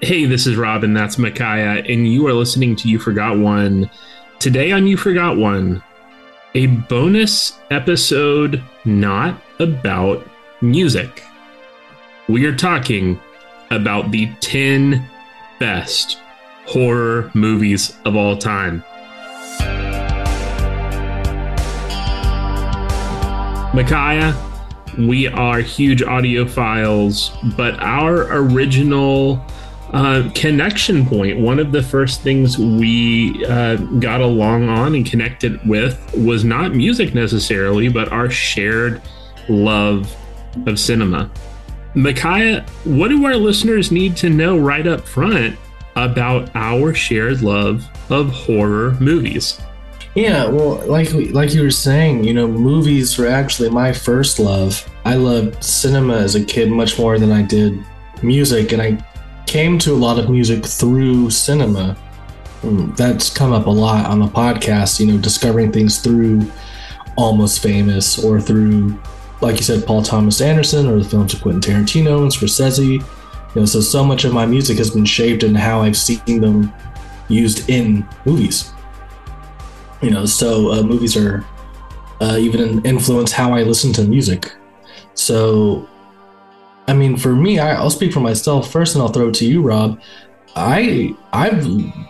Hey, this is Robin. that's Micaiah, and you are listening to You Forgot One. Today on You Forgot One, a bonus episode not about music. We are talking about the 10 best horror movies of all time. Micaiah, we are huge audiophiles, but our original uh, connection point, one of the first things we uh, got along on and connected with was not music necessarily, but our shared love of cinema. Micaiah, what do our listeners need to know right up front about our shared love of horror movies? Yeah, well, like like you were saying, you know, movies were actually my first love. I loved cinema as a kid much more than I did music, and I came to a lot of music through cinema. Mm, that's come up a lot on the podcast, you know, discovering things through Almost Famous or through, like you said, Paul Thomas Anderson or the films of Quentin Tarantino and Scorsese. You know, so so much of my music has been shaped in how I've seen them used in movies. You know, so uh, movies are uh, even influence how I listen to music. So I mean, for me, I, will speak for myself first, and I'll throw it to you, Rob. I I've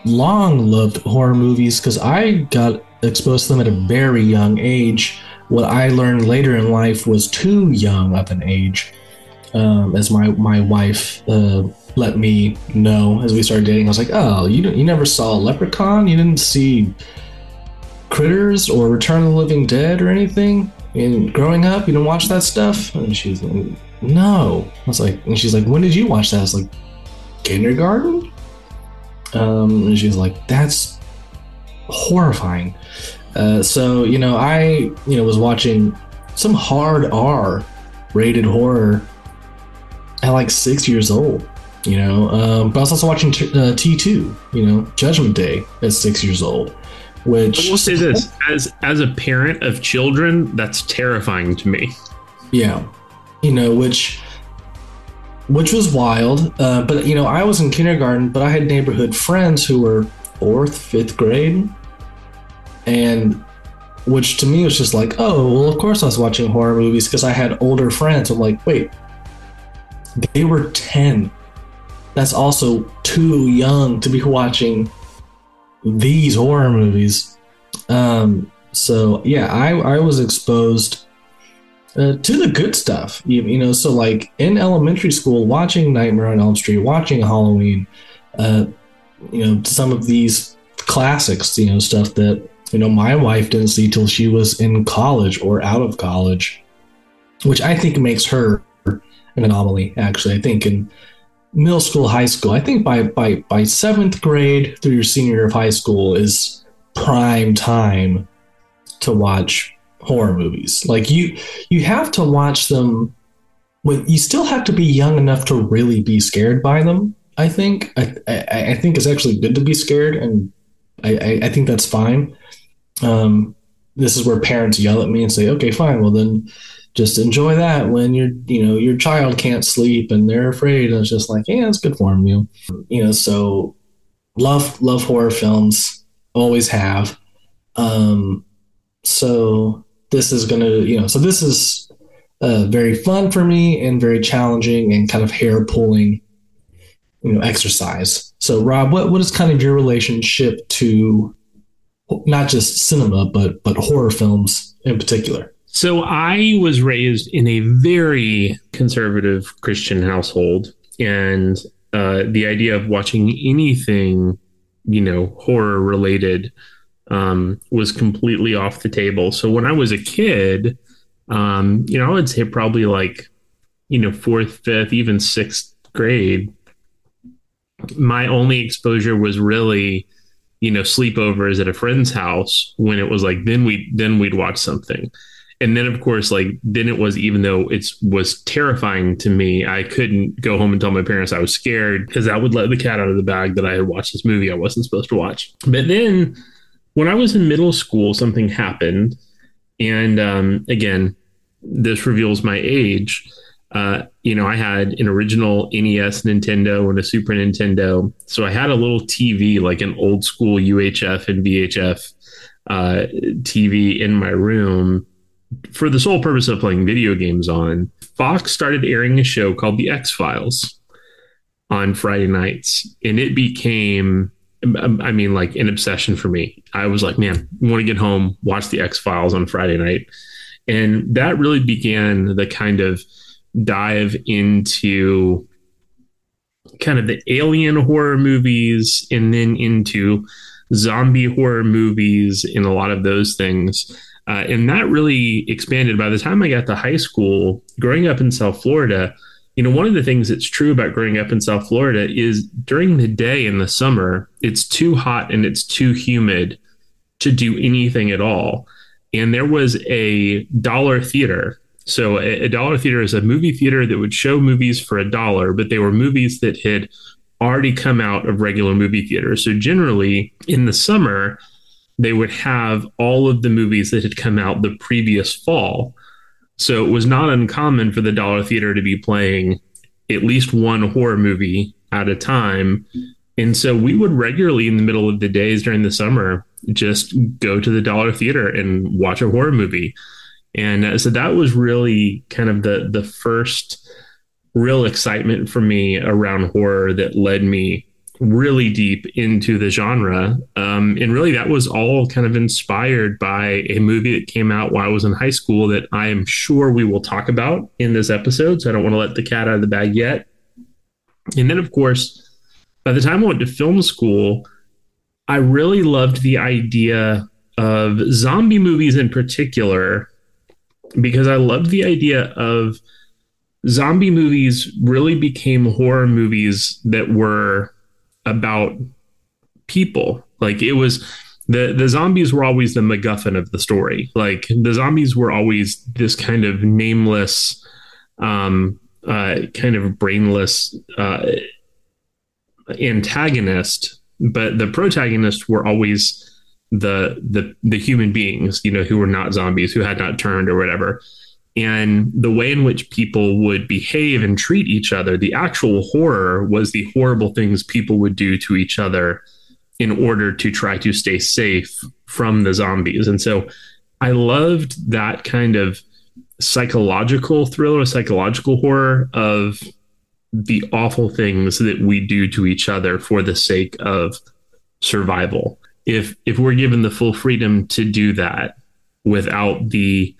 long loved horror movies because I got exposed to them at a very young age. What I learned later in life was too young of an age, um, as my my wife uh, let me know as we started dating. I was like, "Oh, you you never saw Leprechaun? You didn't see Critters or Return of the Living Dead or anything?" And growing up, you didn't watch that stuff? And she's like, no. I was like, and she's like, when did you watch that? I was like, kindergarten? Um, and she's like, that's horrifying. Uh, so, you know, I, you know, was watching some hard R rated horror at like six years old, you know, um, but I was also watching t- uh, T2, you know, Judgment Day at six years old. Which I will say this as as a parent of children, that's terrifying to me. Yeah, you know, which which was wild. Uh, but you know, I was in kindergarten, but I had neighborhood friends who were fourth, fifth grade, and which to me was just like, oh, well, of course I was watching horror movies because I had older friends. I'm like, wait, they were ten. That's also too young to be watching these horror movies. Um, so yeah, I I was exposed uh, to the good stuff. You, you, know, so like in elementary school, watching Nightmare on Elm Street, watching Halloween, uh, you know, some of these classics, you know, stuff that you know my wife didn't see till she was in college or out of college, which I think makes her an anomaly. Actually, I think in middle school, high school, I think by by by seventh grade through your senior year of high school is prime time to watch horror movies. Like you you have to watch them when you still have to be young enough to really be scared by them. I think I I, I think it's actually good to be scared, and I, I, I think that's fine. Um, this is where parents yell at me and say, "Okay, fine. Well, then just enjoy that when your you know your child can't sleep and they're afraid." And it's just like, yeah, it's good for them, you know. You know, so love love horror films, always have. Um, so this is to, you know, so this is uh, very fun for me and very challenging and kind of hair pulling, you know, exercise. So, Rob, what, what is kind of your relationship to not just cinema, but but horror films in particular? So, I was raised in a very conservative Christian household, and uh, the idea of watching anything, you know, horror related um, was completely off the table. So when I was a kid, um, you know, I would say probably like, you know, fourth, fifth, even sixth grade, my only exposure was really, you know, sleepovers at a friend's house when it was like, then we, then we'd watch something. And then of course, like, then it was, even though it was terrifying to me, I couldn't go home and tell my parents I was scared because that would let the cat out of the bag that I had watched this movie I wasn't supposed to watch. But then, when I was in middle school, something happened. And um, again, this reveals my age. uh, you know, I had an original NES Nintendo and a Super Nintendo. So I had a little TV, like an old school UHF and VHF uh, TV in my room for the sole purpose of playing video games on. Fox started airing a show called The X Files on Friday nights, and it became um, I mean, like an obsession for me. I was like, man, want to get home, watch the X Files on Friday night. And that really began the kind of dive into kind of the alien horror movies and then into zombie horror movies and a lot of those things. Uh, and that really expanded by the time I got to high school, growing up in South Florida. You know, one of the things that's true about growing up in South Florida is during the day in the summer, it's too hot and it's too humid to do anything at all. And there was a dollar theater so a, a dollar theater is a movie theater that would show movies for a dollar, but they were movies that had already come out of regular movie theaters. So generally in the summer, they would have all of the movies that had come out the previous fall. So it was not uncommon for the dollar theater to be playing at least one horror movie at a time. And so we would regularly in the middle of the days during the summer just go to the dollar theater and watch a horror movie. And uh, so that was really kind of the the first real excitement for me around horror that led me really deep into the genre. Um, and really, that was all kind of inspired by a movie that came out while I was in high school that I am sure we will talk about in this episode. So I don't want to let the cat out of the bag yet. And then, of course, by the time I went to film school, I really loved the idea of zombie movies in particular because I loved the idea of zombie movies really became horror movies that were about people. Like it was the the zombies were always the MacGuffin of the story. Like the zombies were always this kind of nameless, um, uh, kind of brainless uh, antagonist, but the protagonists were always the the the human beings, you know, who were not zombies, who had not turned or whatever. And the way in which people would behave and treat each other, the actual horror was the horrible things people would do to each other in order to try to stay safe from the zombies. And so I loved that kind of psychological thriller, psychological horror of the awful things that we do to each other for the sake of survival if if we're given the full freedom to do that without the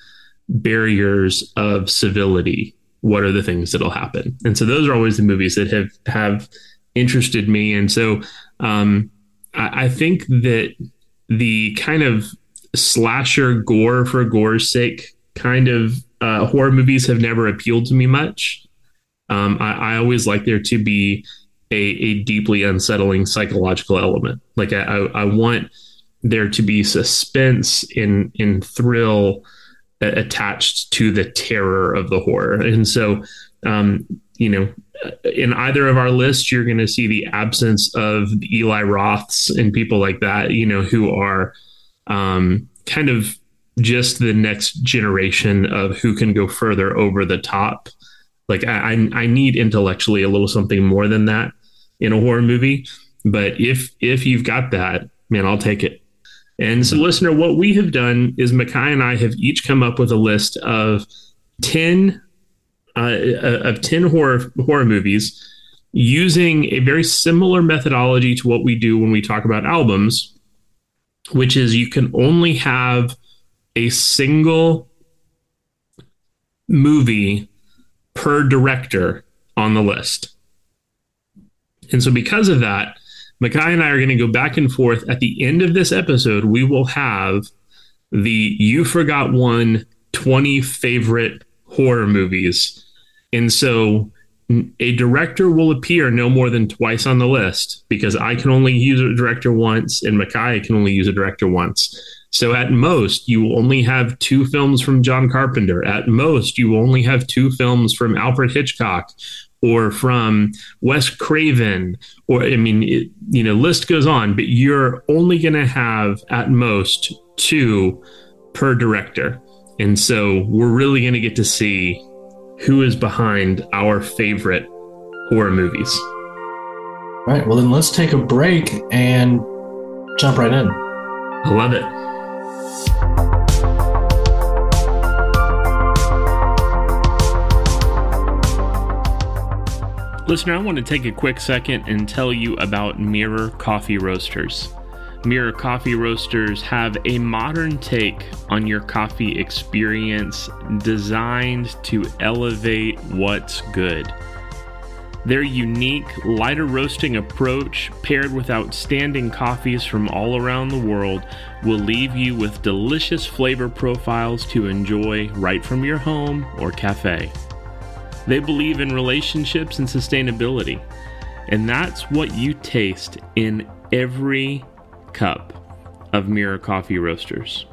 barriers of civility. What are the things that'll happen? And so those are always the movies that have have interested me. And so um, I, I think that the kind of slasher gore for gore's sake kind of uh, horror movies have never appealed to me much. Um, I, I, always like there to be a, a deeply unsettling psychological element. Like I, I, I want there to be suspense in in thrill attached to the terror of the horror. And so, um, you know, in either of our lists, you're going to see the absence of Eli Roths and people like that, you know, who are um, kind of just the next generation of who can go further over the top. Like I, I need intellectually a little something more than that in a horror movie. But if if you've got that, man, I'll take it. And so, listener, what we have done is Micaiah and I have each come up with a list of ten uh, uh, of ten horror horror movies using a very similar methodology to what we do when we talk about albums, which is you can only have a single movie per director on the list. And so, because of that, Micaiah and I are going to go back and forth. At the end of this episode, we will have the You Forgot One 20 favorite horror movies. And so, a director will appear no more than twice on the list because I can only use a director once and Micaiah can only use a director once. So at most, you will only have two films from John Carpenter. At most, you will only have two films from Alfred Hitchcock or from Wes Craven, or I mean, it, you know, list goes on, but you're only going to have at most two per director. And so we're really going to get to see who is behind our favorite horror movies. All right, well, then let's take a break and jump right in. I love it. Listener, I want to take a quick second and tell you about Mirror Coffee Roasters. Mirror Coffee Roasters have a modern take on your coffee experience designed to elevate what's good. Their unique, lighter roasting approach, paired with outstanding coffees from all around the world, will leave you with delicious flavor profiles to enjoy right from your home or cafe. They believe in relationships and sustainability, and that's what you taste in every cup of Mirror Coffee Roasters.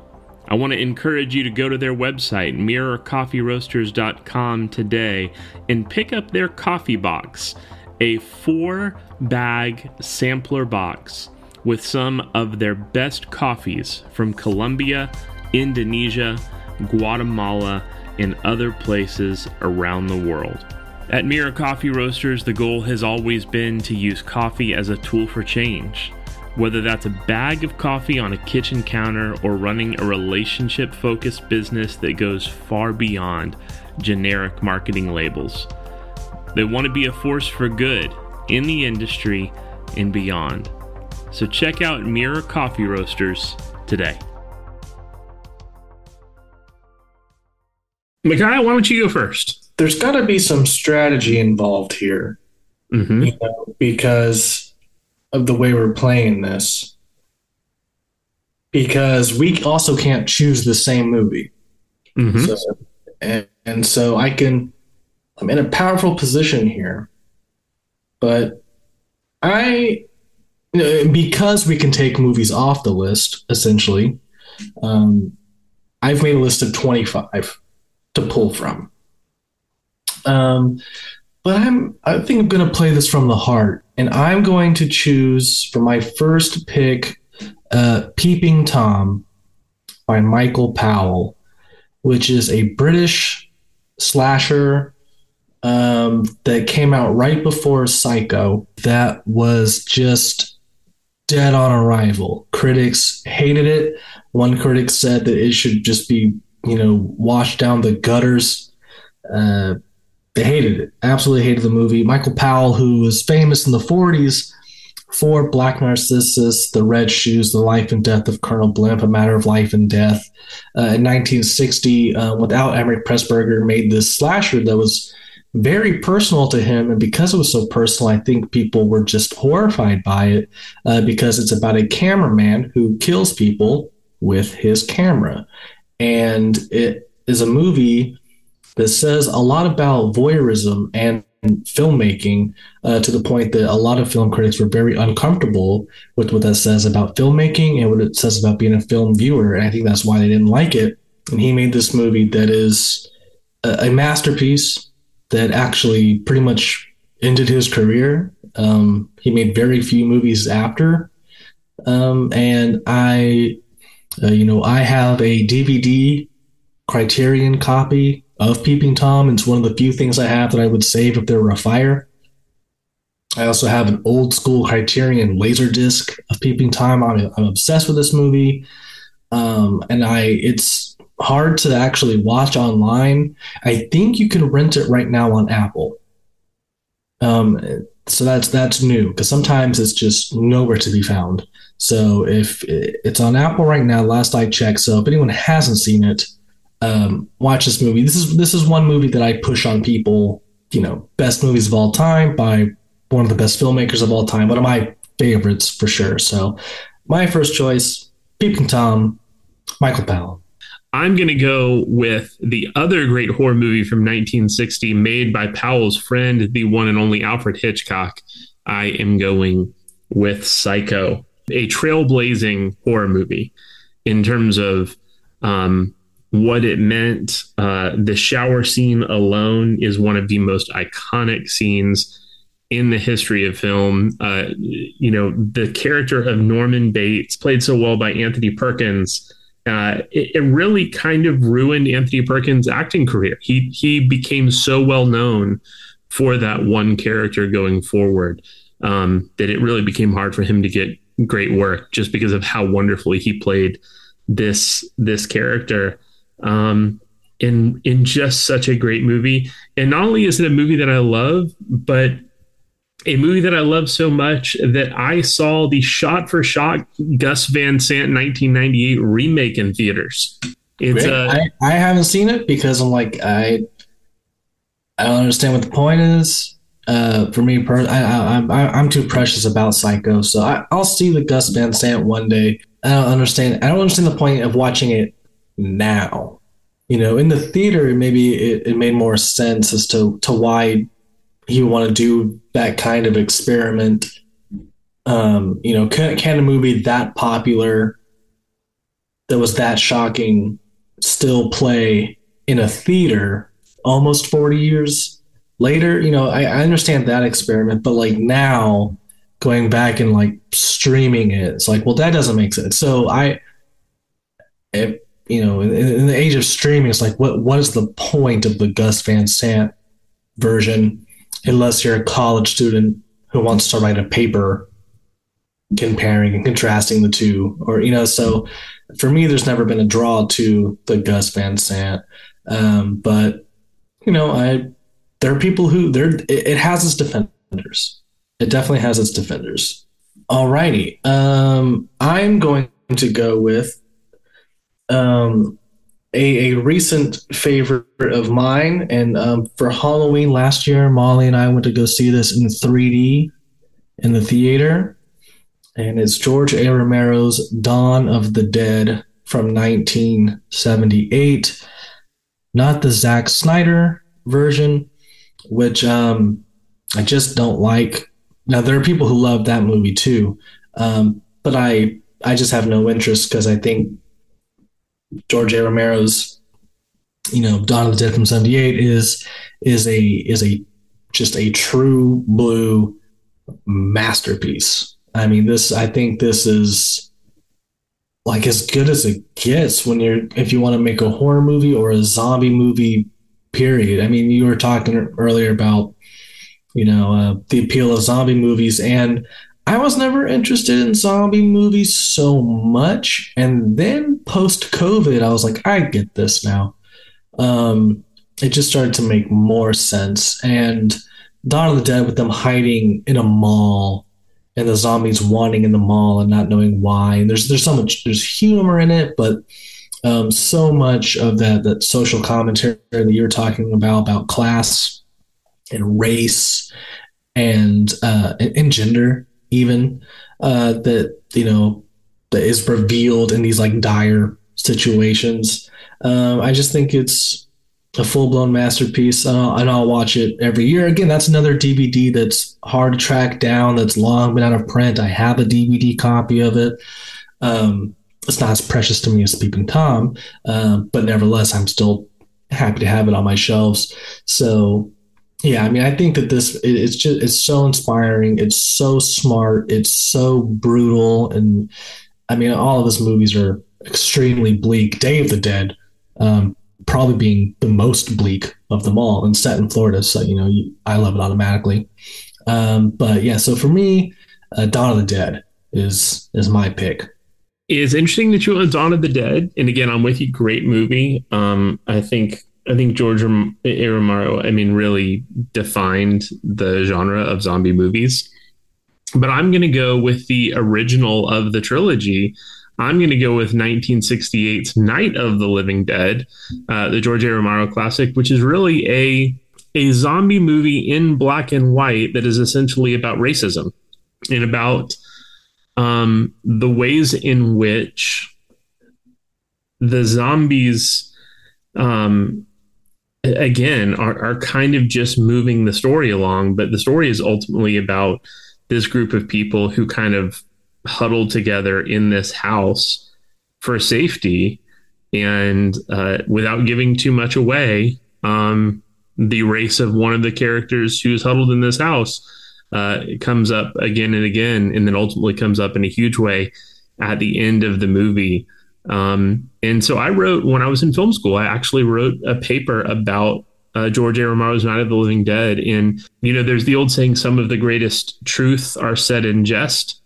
I want to encourage you to go to their website, mirrorcoffeeroasters.com, today and pick up their coffee box, a four bag sampler box with some of their best coffees from Colombia, Indonesia, Guatemala, and other places around the world. At Mirror Coffee Roasters, the goal has always been to use coffee as a tool for change. Whether that's a bag of coffee on a kitchen counter or running a relationship focused business that goes far beyond generic marketing labels. They want to be a force for good in the industry and beyond. So check out Mirror Coffee Roasters today. Micaiah, why don't you go first? There's got to be some strategy involved here, Mm-hmm. you know, because of the way we're playing this. Because we also can't choose the same movie. Mm-hmm. So, and, and so I can, I'm in a powerful position here, but I, you know, because we can take movies off the list, essentially, um, I've made a list of 25 to pull from. Um, but I'm, I think I'm going to play this from the heart, and I'm going to choose for my first pick, uh, Peeping Tom by Michael Powell which is a British slasher um, that came out right before Psycho. That was just dead on arrival. Critics hated it. One critic said that it should just be, you know, washed down the gutters. Uh, they hated it. Absolutely hated the movie. Michael Powell, who was famous in the 40s for Black Narcissus, The Red Shoes, The Life and Death of Colonel Blimp, A Matter of Life and Death. Uh, in 1960, uh, without Emeric Pressburger, made this slasher that was very personal to him. And because it was so personal, I think people were just horrified by it uh, because it's about a cameraman who kills people with his camera. And it is a movie that says a lot about voyeurism and filmmaking uh, to the point that a lot of film critics were very uncomfortable with what that says about filmmaking and what it says about being a film viewer. And I think that's why they didn't like it. And he made this movie that is a, a masterpiece that actually pretty much ended his career. Um, he made very few movies after. Um, and I, uh, you know, I have a DVD Criterion copy of Peeping Tom. It's one of the few things I have that I would save if there were a fire. I also have an old school Criterion laser disc of Peeping Tom. I'm, I'm obsessed with this movie, um, and I it's hard to actually watch online. I think you can rent it right now on Apple. Um, so that's that's new because sometimes it's just nowhere to be found. So if it's on Apple right now, last I checked. So if anyone hasn't seen it, um, watch this movie. This is this is one movie that I push on people. You know, best movies of all time by one of the best filmmakers of all time. One of my favorites for sure. So, my first choice, Peeping Tom, Michael Powell. I'm going to go with the other great horror movie from 1960 made by Powell's friend, the one and only Alfred Hitchcock. I am going with Psycho, a trailblazing horror movie in terms of um, what it meant. Uh, the shower scene alone is one of the most iconic scenes in the history of film. Uh, you know, the character of Norman Bates, played so well by Anthony Perkins, uh, it, it, really kind of ruined Anthony Perkins' acting career. He he became so well known for that one character going forward um, that it really became hard for him to get great work just because of how wonderfully he played this this character um, in in just such a great movie. And not only is it a movie that I love, but a movie that I love so much that I saw the shot for shot Gus Van Sant 1998 remake in theaters. It's uh, I, I haven't seen it because I'm like I I don't understand what the point is. Uh, for me, per- I, I, I'm too precious about Psycho, so I, I'll see the Gus Van Sant one day. I don't understand. I don't understand the point of watching it now. You know, in the theater, maybe it, it made more sense as to to why he would want to do that kind of experiment. Um, you know, can, can a movie that popular that was that shocking still play in a theater almost 40 years later? You know, I, I understand that experiment, but like now going back and like streaming it, it's like, well, that doesn't make sense. So I, if, you know, in, in the age of streaming, it's like, what what is the point of the Gus Van Sant version? unless you're a college student who wants to write a paper comparing and contrasting the two or you know so for me there's never been a draw to the gus van sant um, but you know i there are people who there it, has its defenders it definitely has its defenders alrighty um i'm going to go with um a, a recent favorite of mine. And um, for Halloween last year, Molly and I went to go see this in 3D in the theater. And it's George A. Romero's Dawn of the Dead from 1978. Not the Zack Snyder version, which um, I just don't like. Now, there are people who love that movie too. Um, but I, I just have no interest because I think George A. Romero's, you know, Dawn of the Dead from '78 is is a is a just a true blue masterpiece. I mean, this I think this is like as good as it gets when you're if you want to make a horror movie or a zombie movie. Period. I mean, you were talking earlier about you know uh, the appeal of zombie movies, and I was never interested in zombie movies so much. And then post COVID, I was like, I get this now. Um, it just started to make more sense. And Dawn of the Dead with them hiding in a mall and the zombies wanting in the mall and not knowing why. And there's there's so much there's humor in it, but um, so much of that that social commentary that you're talking about about class and race and uh, and, gender even uh, that you know that is revealed in these like dire situations. Um, I just think it's a full blown masterpiece, I'll, and I'll, watch it every year. Again, that's another DVD that's hard to track down, that's long been out of print. I have a DVD copy of it. Um, it's not as precious to me as Peeping Tom, uh, but nevertheless, I'm still happy to have it on my shelves. So yeah, I mean, I think that this it's just it's so inspiring. It's so smart. It's so brutal, and I mean, all of his movies are extremely bleak. Day of the Dead, um, probably being the most bleak of them all, and set in Florida, so you know, you, I love it automatically. Um, but yeah, so for me, uh, Dawn of the Dead is is my pick. It's interesting that you went Dawn of the Dead, and again, I'm with you. Great movie. Um, I think I think George. Romero, I mean, really defined the genre of zombie movies. But I'm going to go with the original of the trilogy. I'm going to go with 1968's Night of the Living Dead, uh, the George A. Romero classic, which is really a a zombie movie in black and white that is essentially about racism and about um, the ways in which the zombies um, again are, are kind of just moving the story along but the story is ultimately about this group of people who kind of huddled together in this house for safety and uh, without giving too much away um, the race of one of the characters who's huddled in this house uh, it comes up again and again and then ultimately comes up in a huge way at the end of the movie Um, and so I wrote when I was in film school, I actually wrote a paper about uh, George A. Romero's Night of the Living Dead. And, you know, there's the old saying, some of the greatest truths are said in jest.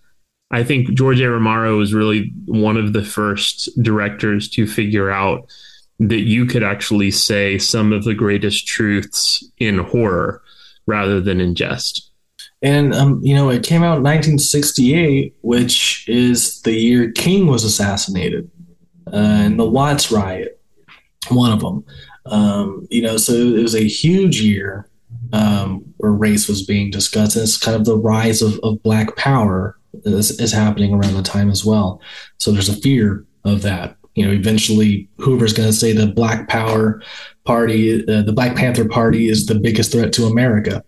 I think George A. Romero was really one of the first directors to figure out that you could actually say some of the greatest truths in horror rather than in jest. And um, you know, it came out in 1968, which is the year King was assassinated, uh, and the Watts riot, one of them. Um, you know, so it was a huge year um, where race was being discussed. And it's kind of the rise of, of Black Power is, is happening around the time as well. So there's a fear of that. You know, eventually Hoover's going to say the Black Power Party, uh, the Black Panther Party, is the biggest threat to America.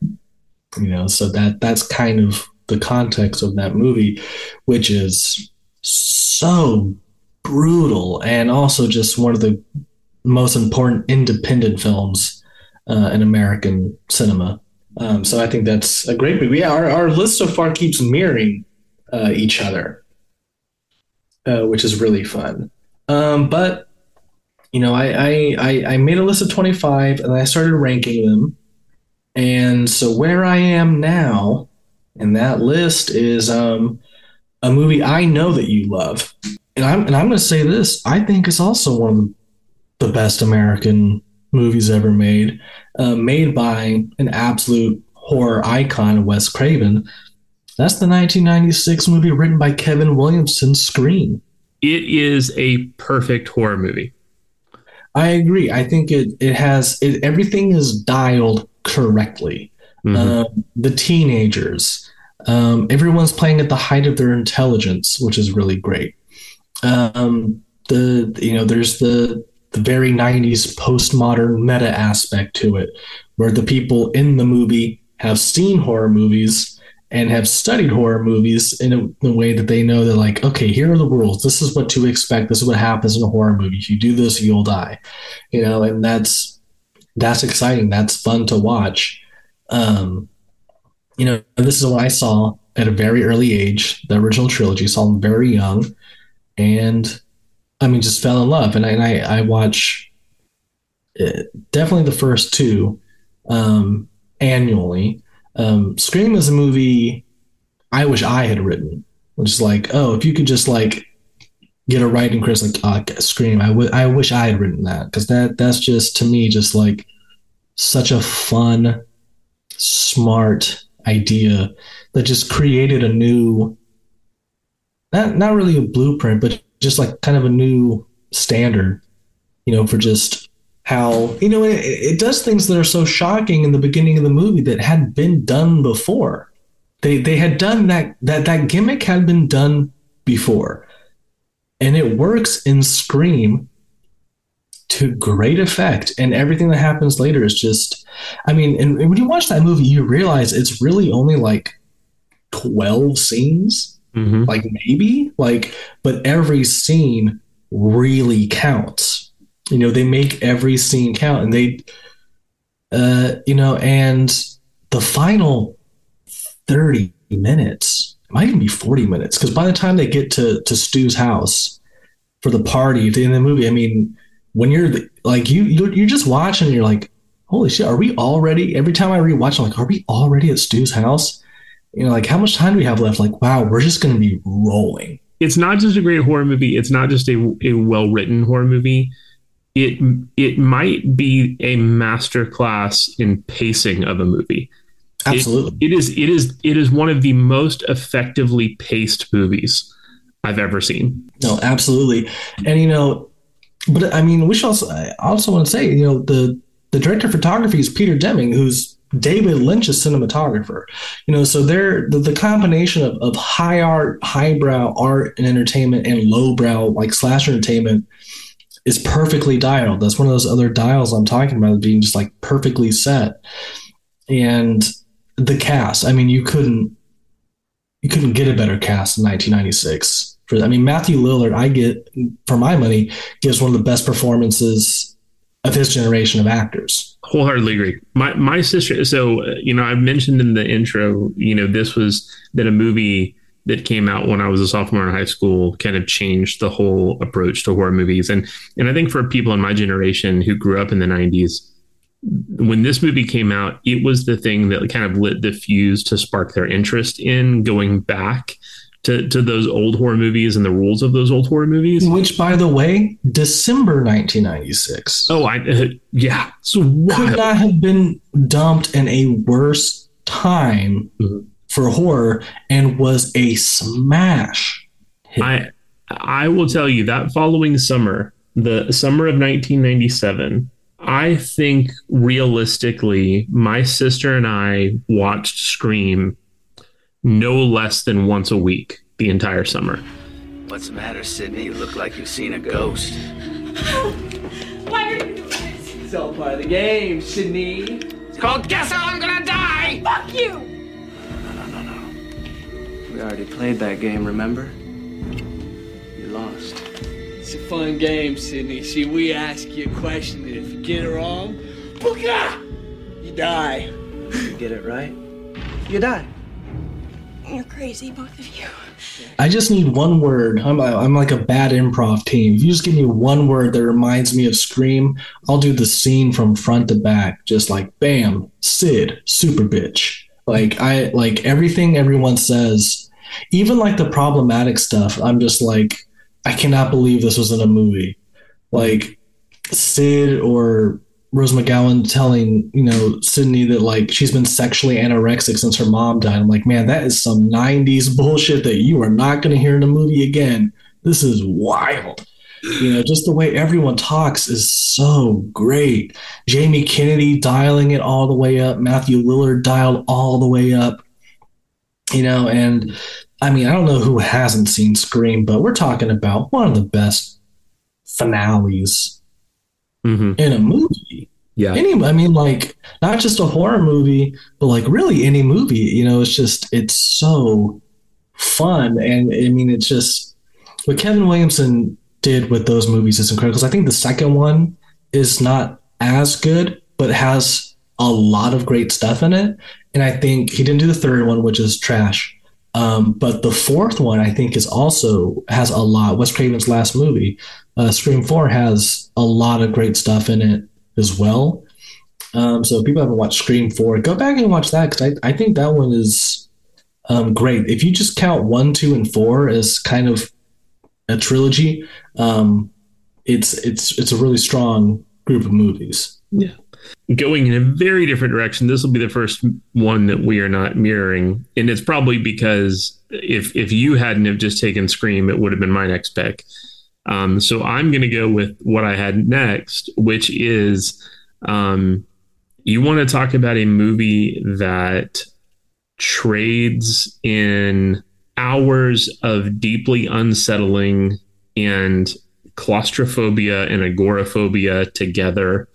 You know, so that that's kind of the context of that movie, which is so brutal and also just one of the most important independent films uh, in American cinema. Um, so I think that's a great movie. Yeah, our, our list so far keeps mirroring uh, each other, uh, which is really fun. Um, but you know, I, I I made a list of twenty five, and I started ranking them. And so where I am now, in that list is um, a movie I know that you love, and I'm and I'm going to say this: I think it's also one of the the best American movies ever made, uh, made by an absolute horror icon, Wes Craven. That's the 1996 movie written by Kevin Williamson, Scream. It is a perfect horror movie. I agree. I think it it has it, everything is dialed correctly. Mm-hmm. Uh, the teenagers, um, everyone's playing at the height of their intelligence, which is really great. Um, the you know there's the the very 90s postmodern meta aspect to it, where the people in the movie have seen horror movies and have studied horror movies in a, in a, way that they know they're like, okay, here are the rules. This is what to expect. This is what happens in a horror movie. If you do this, you'll die. You know, and that's that's exciting. That's fun to watch. Um, you know, this is what I saw at a very early age. The original trilogy saw them very young, and I mean, just fell in love. And I, and I, I watch uh, definitely the first two um, annually. Um, Scream is a movie I wish I had written, which is like, oh, if you could just like get a writing credit like uh, Scream, I, w- I wish I had written that because that that's just to me just like such a fun, smart idea that just created a new, not not really a blueprint, but just like kind of a new standard, you know, for just how you know it, it, does things that are so shocking in the beginning of the movie that hadn't been done before. They they had done that that that gimmick had been done before, and it works in Scream to great effect. And everything that happens later is just, I mean, and, when you watch that movie, you realize it's really only like twelve scenes mm-hmm. like maybe like but every scene really counts you know they make every scene count and they uh you know and the final 30 minutes might even be 40 minutes because by the time they get to to stu's house for the party in the movie i mean when you're like you you're, just watching and you're like holy shit are we already every time i rewatch i'm like are we already at stu's house you know, like how much time do we have left? Like, wow, we're just going to be rolling. It's not just a great horror movie. It's not just a, a well written horror movie. It it might be a master class in pacing of a movie. Absolutely, it, it is. It is. It is one of the most effectively paced movies I've ever seen. No, absolutely, and you know, but I mean, we should also. I also want to say, you know, the the director of photography is Peter Deming, who's David Lynch's cinematographer. You know, so they're the, the combination of, of high art, highbrow art and entertainment and lowbrow like slash entertainment is perfectly dialed. That's one of those other dials I'm talking about being just like perfectly set. And the cast, I mean, you couldn't you couldn't get a better cast in 1996. For I mean, Matthew Lillard, I get for my money, gives one of the best performances of his generation of actors. Wholeheartedly agree. My my sister. So uh, you know, I mentioned in the intro, you know, this was that a movie that came out when I was a sophomore in high school kind of changed the whole approach to horror movies. And and I think for people in my generation who grew up in the 90s, when this movie came out, it was the thing that kind of lit the fuse to spark their interest in going back to, to those old horror movies and the rules of those old horror movies. Which, by the way, December 1996. Oh, I uh, yeah, so could not have been dumped in a worse time mm-hmm. for horror, and was a smash. Hit. I I will tell you that following summer, the summer of 1997 I think realistically, my sister and I watched Scream no less than once a week the entire summer. What's the matter, Sidney? You look like you've seen a ghost. Why are you doing this? It's all part of the game, Sidney. It's called Guess How I'm Gonna Die! Fuck you! No, no, no, no, no. We already played that game, remember? You lost. It's a fun game, Sidney. See, we ask you a question, and if you get it wrong, booga! You die. You get it right, you die. You're crazy, both of you. I just need one word. I'm, I'm like a bad improv team. If you just give me one word that reminds me of Scream, I'll do the scene from front to back. Just like bam, Sid, super bitch. Like I like everything everyone says, even like the problematic stuff. I'm just like, I cannot believe this was in a movie. Like Sid or Rose McGowan telling, you know, Sidney that like she's been sexually anorexic since her mom died. I'm like, man, that is some 90s bullshit that you are not going to hear in a movie again. This is wild. You know, just the way everyone talks is so great. Jamie Kennedy dialing it all the way up, Matthew Lillard dialed all the way up. You know, and I mean, I don't know who hasn't seen Scream, but we're talking about one of the best finales mm-hmm. in a movie. Yeah. Any, I mean, like, not just a horror movie, but like really any movie. You know, it's just, it's so fun. And I mean, it's just what Kevin Williamson did with those movies is incredible. Because I think the second one is not as good, but has a lot of great stuff in it. And I think he didn't do the third one, which is trash. Um, but the fourth one, I think, is also has a lot. Wes Craven's last movie, uh, Scream Four, has a lot of great stuff in it as well. Um, so if people haven't watched Scream Four, go back and watch that because I, I think that one is um, great. If you just count one, two, and four as kind of a trilogy, um, it's it's it's a really strong group of movies. Yeah going in a very different direction. This will be the first one that we are not mirroring, and it's probably because if if you hadn't have just taken Scream, it would have been my next pick. Um, so I'm going to go with what I had next, which is um, you want to talk about a movie that trades in hours of deeply unsettling and claustrophobia and agoraphobia together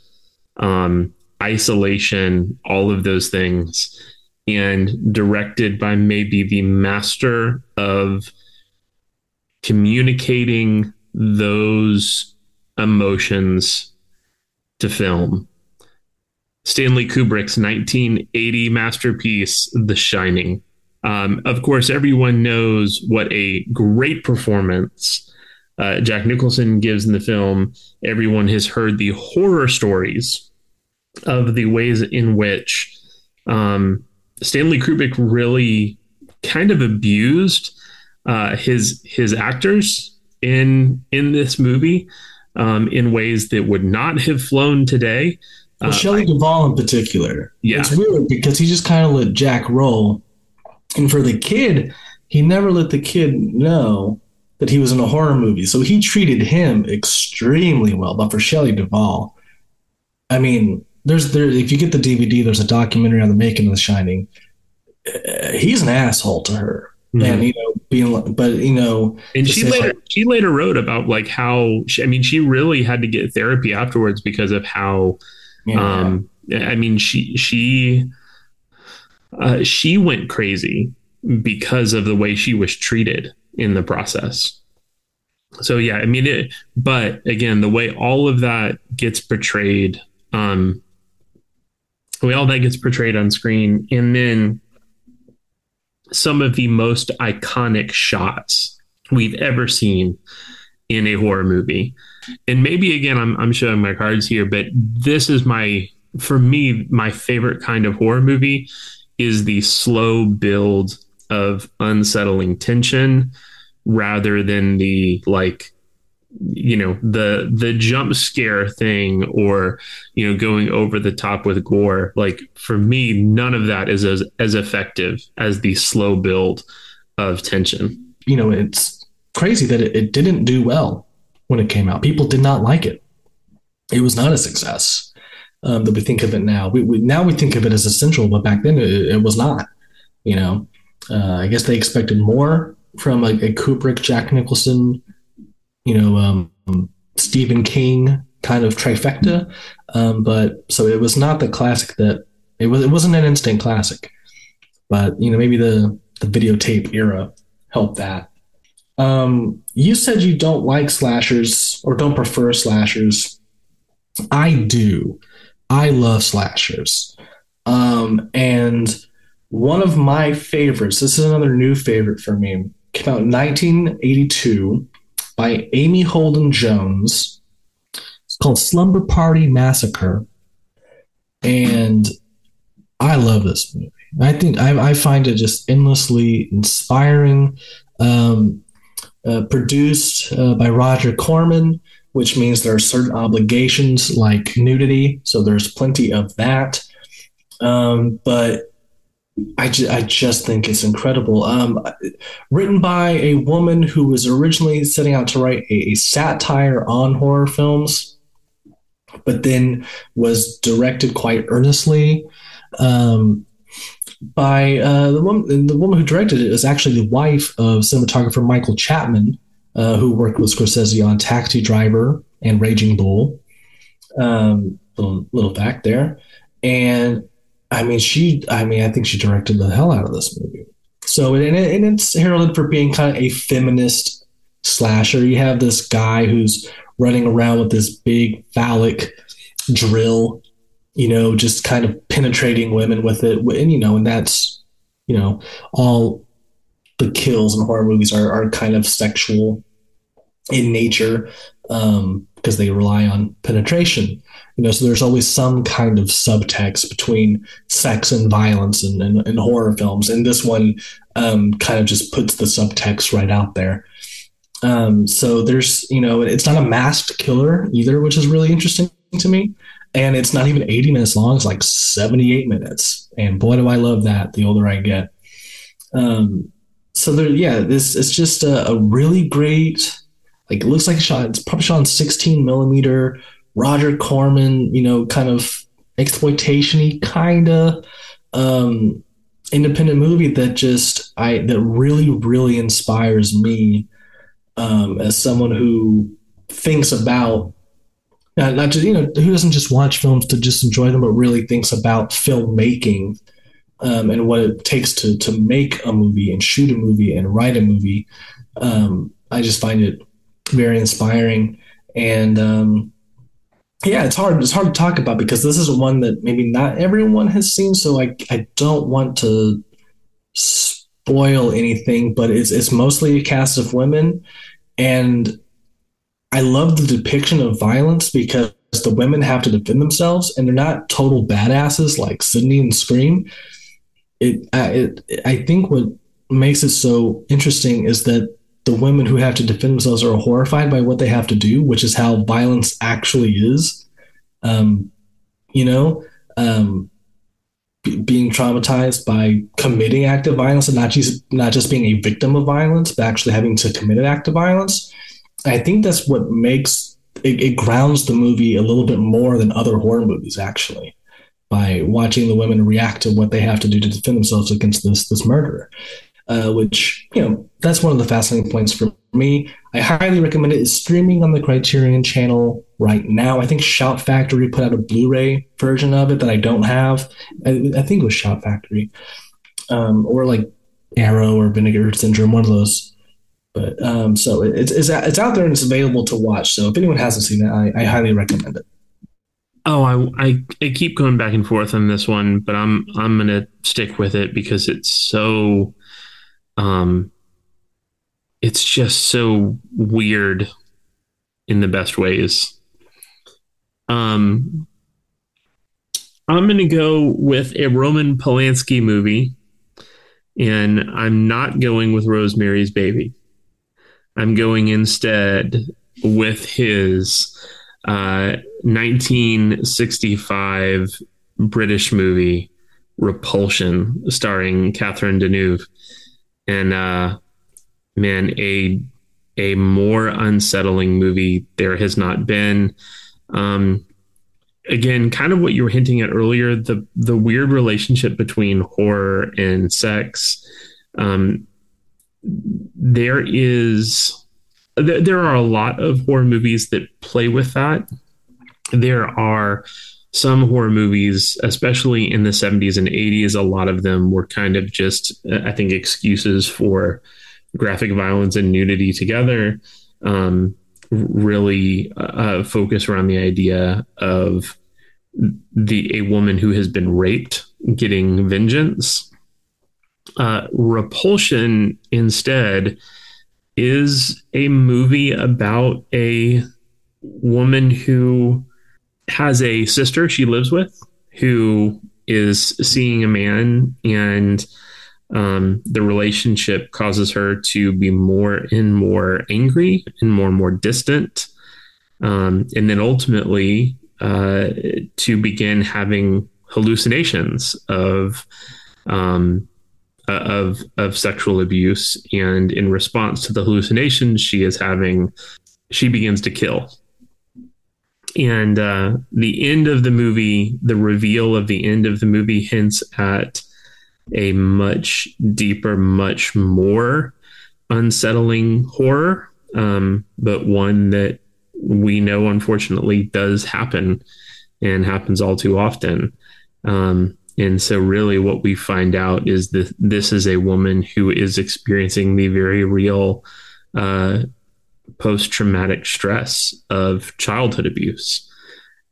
um, isolation, all of those things, and directed by maybe the master of communicating those emotions to film. Stanley Kubrick's 1980 masterpiece, The Shining. Um, of course, everyone knows what a great performance uh, Jack Nicholson gives in the film. Everyone has heard the horror stories of the ways in which um, Stanley Kubrick really kind of abused uh, his his actors in in this movie um, in ways that would not have flown today. Well, uh, Shelley Duvall in particular. Yeah. It's weird because he just kind of let Jack roll. And for the kid, he never let the kid know that he was in a horror movie. So he treated him extremely well. But for Shelley Duvall, I mean, there's there if you get the DVD, there's a documentary on the making of The Shining. Uh, he's an asshole to her, mm-hmm. and you know, being but you know, and she later like, she later wrote about like how she, I mean, she really had to get therapy afterwards because of how, yeah. um, I mean, she she uh, she went crazy because of the way she was treated in the process. So yeah, I mean it, but again, the way all of that gets portrayed um, way all that gets portrayed on screen and then some of the most iconic shots we've ever seen in a horror movie. And maybe again, I'm, I'm showing my cards here, but this is my, for me, my favorite kind of horror movie is the slow build of unsettling tension rather than the like you know the the jump scare thing or you know going over the top with gore. Like for me none of that is as as effective as the slow build of tension. You know it's crazy that it, it didn't do well when it came out. People did not like it. It was not a success um, that we think of it now. We, we, now we think of it as essential but back then it, it was not you know uh, i guess they expected more from a, a kubrick jack nicholson you know, um, Stephen King kind of trifecta. Um, but so it was not the classic that it was. It wasn't an instant classic, but you know, maybe the the videotape era helped that. Um, you said you don't like slashers or don't prefer slashers. I do. I love slashers. Um, and one of my favorites, this is another new favorite for me, came out in 1982 by Amy Holden Jones. It's called Slumber Party Massacre. And I love this movie. I think I, I find it just endlessly inspiring. Um, uh, produced uh, by Roger Corman, which means there are certain obligations like nudity. So there's plenty of that. Um, but I, ju- I just think it's incredible. Um, written by a woman who was originally setting out to write a, a satire on horror films, but then was directed quite earnestly. Um, by uh, the woman, the woman who directed it is actually the wife of cinematographer Michael Chapman, uh, who worked with Scorsese on Taxi Driver and Raging Bull. Um, little, little fact there, and I mean, she, I mean, I think she directed the hell out of this movie. So, and, it, and it's heralded for being kind of a feminist slasher. You have this guy who's running around with this big phallic drill, you know, just kind of penetrating women with it. And, you know, and that's, you know, all the kills in horror movies are, are kind of sexual in nature um, because they rely on penetration. You know so there's always some kind of subtext between sex and violence and, in, in horror films. And this one um, kind of just puts the subtext right out there. Um, so there's you know it's not a masked killer either which is really interesting to me. And it's not even 80 minutes long it's like 78 minutes. And boy do i love that the older i get. Um, so there yeah this it's just a, a really great like it looks like a shot it's probably shot on 16 millimeter Roger Corman, you know, kind of exploitationy kind of um, independent movie that just I that really really inspires me um, as someone who thinks about not, not just you know who doesn't just watch films to just enjoy them, but really thinks about filmmaking um, and what it takes to to make a movie and shoot a movie and write a movie. Um, I just find it very inspiring and um, yeah, it's hard. It's hard to talk about because this is one that maybe not everyone has seen. So I I don't want to spoil anything, but it's it's mostly a cast of women, and I love the depiction of violence because the women have to defend themselves, and they're not total badasses like Sidney and Scream. It, it I think what makes it so interesting is that the women who have to defend themselves are horrified by what they have to do, which is how violence actually is. Um, you know, um, b- being traumatized by committing active violence and not just not just being a victim of violence, but actually having to commit an act of violence. I think that's what makes it, it grounds the movie a little bit more than other horror movies, actually by watching the women react to what they have to do to defend themselves against this this murderer uh, which you know that's one of the fascinating points for me. I highly recommend it. It's streaming on the Criterion channel right now. I think Shout Factory put out a Blu-ray version of it that I don't have. I, I think it was Shout Factory, um, or like Arrow or Vinegar Syndrome, one of those. But um, so it's, it's it's out there and it's available to watch. So if anyone hasn't seen it, I, I highly recommend it. Oh, I, I, I keep going back and forth on this one, but I'm I'm gonna stick with it because it's so um, it's just so weird in the best ways. Um, I'm going to go with a Roman Polanski movie, and I'm not going with Rosemary's Baby. I'm going instead with his uh, 1965 British movie Repulsion, starring Catherine Deneuve, and uh, man, a a more unsettling movie there has not been. Um, again, kind of what you were hinting at earlier the the weird relationship between horror and sex. Um, there is th- there are a lot of horror movies that play with that. There are some horror movies, especially in the 70s and 80s, a lot of them were kind of just, I think, excuses for graphic violence and nudity together. Um, really uh, focus around the idea of the a woman who has been raped getting vengeance. Uh, Repulsion instead is a movie about a woman who has a sister she lives with who is seeing a man and um, the relationship causes her to be more and more angry and more and more distant um, and then ultimately uh, to begin having hallucinations of um, of of sexual abuse. And in response to the hallucinations she is having she begins to kill. And uh, the end of the movie, the reveal of the end of the movie hints at a much deeper, much more unsettling horror, um, but one that we know unfortunately does happen and happens all too often. Um, and so, really, what we find out is that this is a woman who is experiencing the very real uh, post traumatic stress of childhood abuse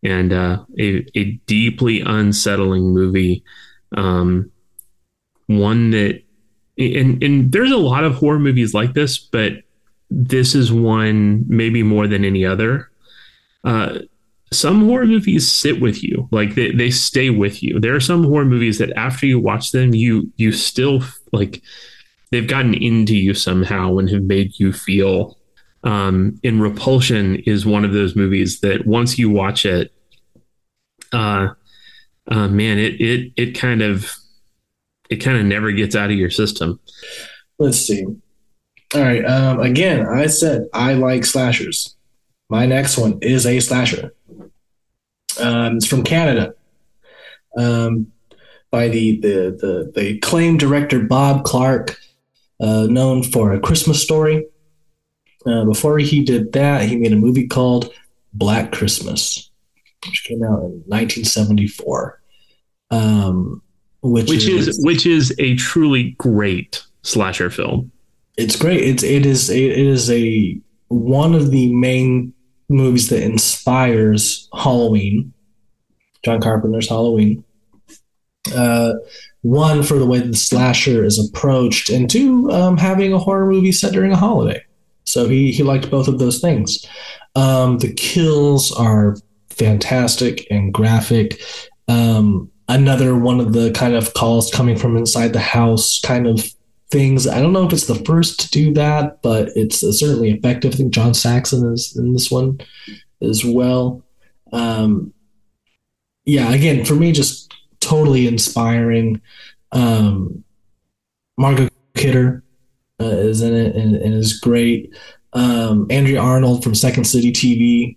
and uh, a, a deeply unsettling movie. Um, one that, and, and there's a lot of horror movies like this, but this is one maybe more than any other. Uh, some horror movies sit with you, like they, they stay with you. There are some horror movies that after you watch them, you you still like they've gotten into you somehow and have made you feel um, in Repulsion is one of those movies that once you watch it, uh, uh, man, it it it kind of it kind of never gets out of your system. Let's see. All right. Um, again, I said I like slashers. My next one is a slasher. Um, it's from Canada. Um, by the the the, the acclaimed director Bob Clark, uh, known for A Christmas Story uh, before he did that, he made a movie called Black Christmas, which came out in 1974. Um, which, which is, is, which is a truly great slasher film. It's great. It's it is it is a one of the main movies that inspires Halloween. John Carpenter's Halloween. Uh, one for the way the slasher is approached, and two, um, having a horror movie set during a holiday. So he he liked both of those things. Um, the kills are fantastic and graphic. Um, another one of the kind of calls coming from inside the house kind of things. I don't know if it's the first to do that, but it's certainly effective. I think John Saxon is in this one as well. Um, yeah, again, for me, just totally inspiring. Um, Margot Kidder uh, is in it and, and is great. Um, Andrea Arnold from Second City TV,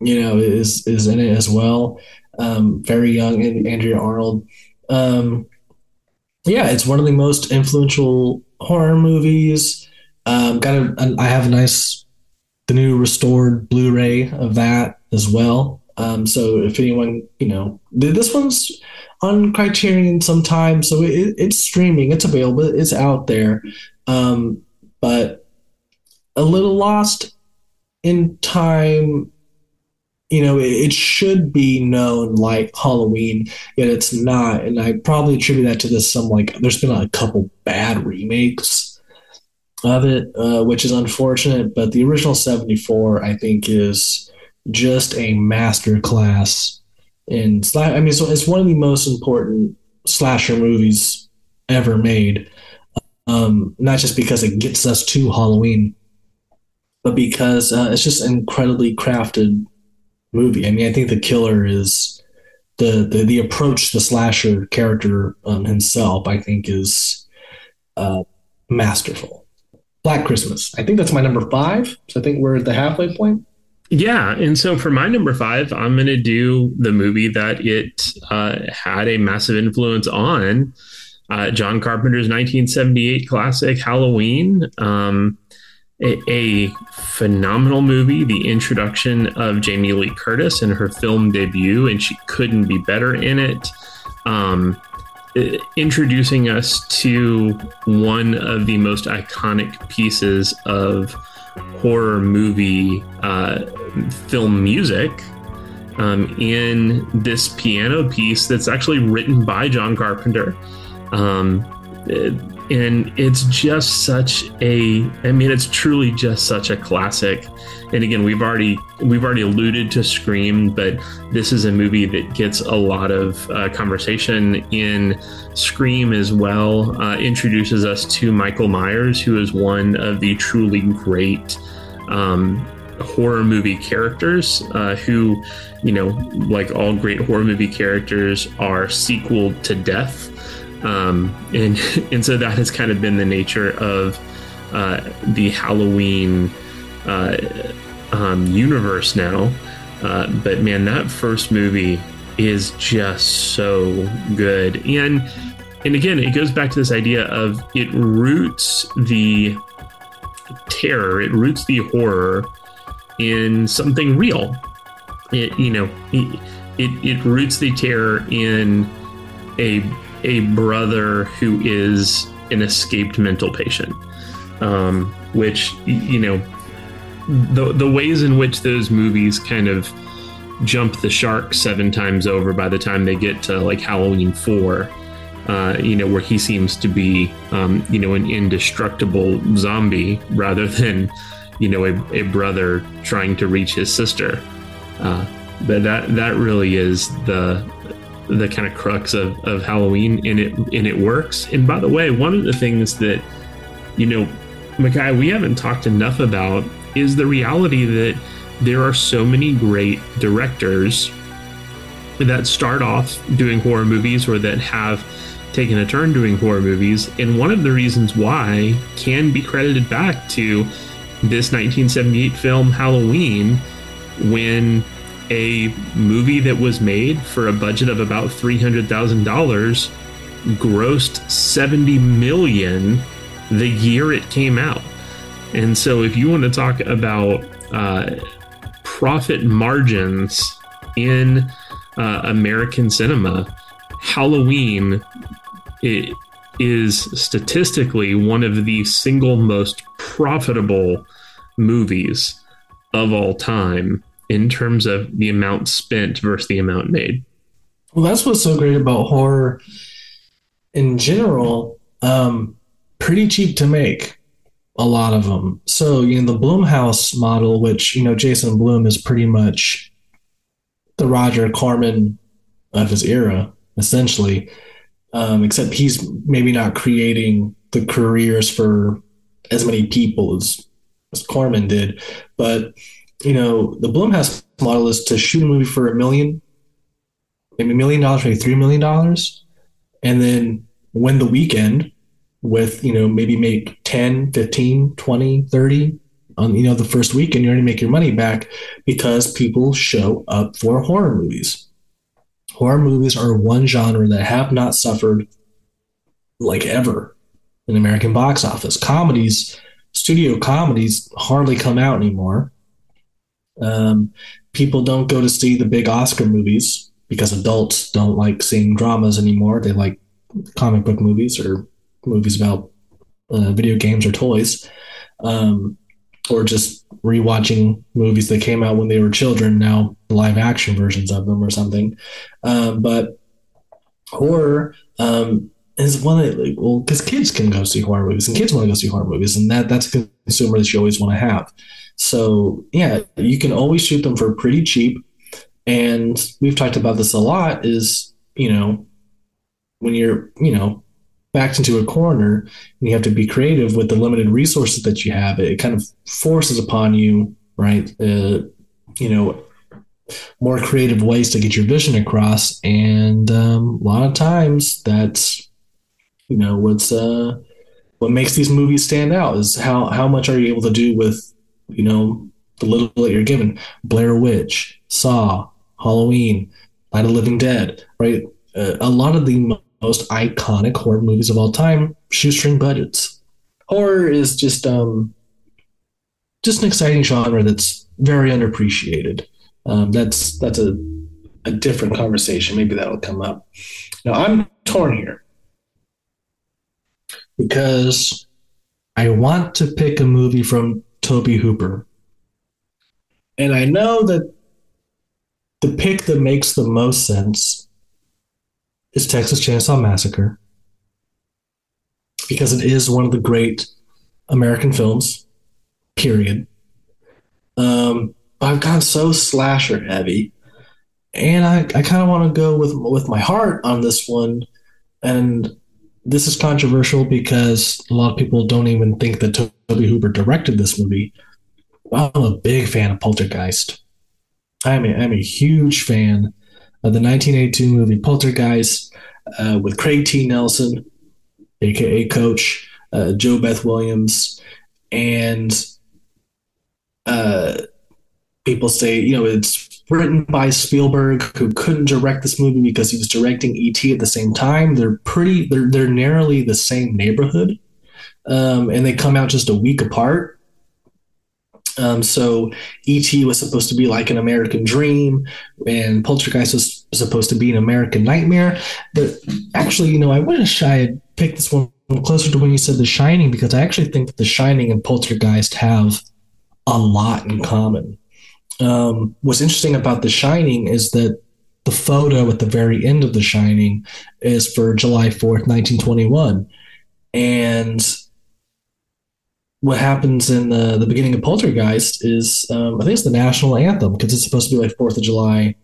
you know, is is in it as well. Um, very young and Andrea Arnold. Um, yeah, it's one of the most influential horror movies. Um, got a, I have a nice, the new restored Blu-ray of that as well. Um, so if anyone, you know, this one's on Criterion sometime, so it, it's streaming, it's available, it's out there um, but a little lost in time. You know, it, should be known like Halloween, yet it's not. And I probably attribute that to this some like there's been a couple bad remakes of it, uh, which is unfortunate. But the original 74, I think, is just a master class in I mean, so it's one of the most important slasher movies ever made. Um, not just because it gets us to Halloween, but because uh, it's just incredibly crafted movie. I mean, I think the killer is the the, the approach the slasher character um, himself. I think is uh, masterful. Black Christmas. I think that's my number five. So I think we're at the halfway point. Yeah, and so for my number five, I'm going to do the movie that it uh, had a massive influence on. Uh, John Carpenter's 1978 classic Halloween. Um, a, phenomenal movie, the introduction of Jamie Lee Curtis in her film debut, and she couldn't be better in it. Um, introducing us to one of the most iconic pieces of horror movie uh, film music um, in this piano piece that's actually written by John Carpenter. Um, and it's just such a i mean it's truly just such a classic. And again we've already we've already alluded to scream but this is a movie that gets a lot of uh, conversation in scream as well. Uh, introduces us to michael myers who is one of the truly great um, horror movie characters uh, who you know like all great horror movie characters are sequel to death um, and and so that has kind of been the nature of uh, the Halloween uh, um, universe now. Uh, but man, that first movie is just so good, and and again, it goes back to this idea of it roots the terror, it roots the horror in something real. It you know it, it, it roots the terror in a a brother who is an escaped mental patient, um, which you know the the ways in which those movies kind of jump the shark seven times over by the time they get to like Halloween four. Uh, you know, where he seems to be, um, you know, an indestructible zombie rather than, you know, a, a brother trying to reach his sister. Uh, but that that really is the the kind of crux of, of Halloween and it and it works. And by the way, one of the things that you know, Micaiah, we haven't talked enough about is the reality that there are so many great directors that start off doing horror movies or that have taken a turn doing horror movies. And one of the reasons why can be credited back to this 1978 film Halloween when a movie that was made for a budget of about $300,000 grossed 70 million the year it came out. And so if you want to talk about uh, profit margins in uh, American cinema, Halloween it is statistically one of the single most profitable movies of all time in terms of the amount spent versus the amount made. Well, that's what's so great about horror in general. Um, pretty cheap to make, a lot of them. So, you know, the Blumhouse model, which, you know, Jason Blum is pretty much the Roger Corman of his era, essentially. Um, except he's maybe not creating the careers for as many people as, as Corman did. But you know, the Blumhouse model is to shoot a movie for a million, maybe a million dollars, maybe three million dollars, and then win the weekend with, you know, maybe make 10, 15, 20, 30 on, you know, the first weekend, you're going to make your money back because people show up for horror movies. Horror movies are one genre that have not suffered like ever in American box office. Comedies, studio comedies hardly come out anymore um, people don't go to see the big Oscar movies because adults don't like seeing dramas anymore. They like comic book movies or movies about uh, video games or toys. Um, or just rewatching movies that came out when they were children, now live action versions of them or something. Um, but horror um, is one that, like, well, because kids can go see horror movies and kids want to go see horror movies, and that that's a consumer that you always want to have. So yeah, you can always shoot them for pretty cheap. And we've talked about this a lot. Is you know when you're you know backed into a corner and you have to be creative with the limited resources that you have, it kind of forces upon you, right? Uh, you know, more creative ways to get your vision across. And um, a lot of times that's, you know, what's, uh, what makes these movies stand out is how, how much are you able to do with, you know, the little that you're given. Blair Witch, Saw, Halloween, Night of Living Dead, right? Uh, a lot of the most iconic horror movies of all time, shoestring budgets. Horror is just um, just an exciting genre that's very underappreciated. Um, that's that's a a different conversation. Maybe that'll come up. Now I'm torn here because I want to pick a movie from Tobe Hooper, and I know that the pick that makes the most sense is Texas Chainsaw Massacre because it is one of the great American films, period. Um, I've gone so slasher heavy, and I, I kind of want to go with with my heart on this one. And this is controversial because a lot of people don't even think that Tobe Hooper directed this movie. I'm a big fan of Poltergeist. I'm a, I'm a huge fan of the 1982 movie Poltergeist uh, with Craig T. Nelson, aka Coach, uh, JoBeth Williams, and uh, people say, you know, it's written by Spielberg, who couldn't direct this movie because he was directing E.T. at the same time. They're pretty, they're, they're narrowly the same neighborhood. Um, and they come out just a week apart. Um, so E.T. was supposed to be like an American dream, and Poltergeist was supposed to be an American nightmare. But actually, you know, I wish I had picked this one closer to when you said The Shining, because I actually think that The Shining and Poltergeist have a lot in common. Um, what's interesting about The Shining is that the photo at the very end of The Shining is for July 4th, 1921. And what happens in the, the beginning of Poltergeist is, um, I think it's the national anthem because it's supposed to be like Fourth of July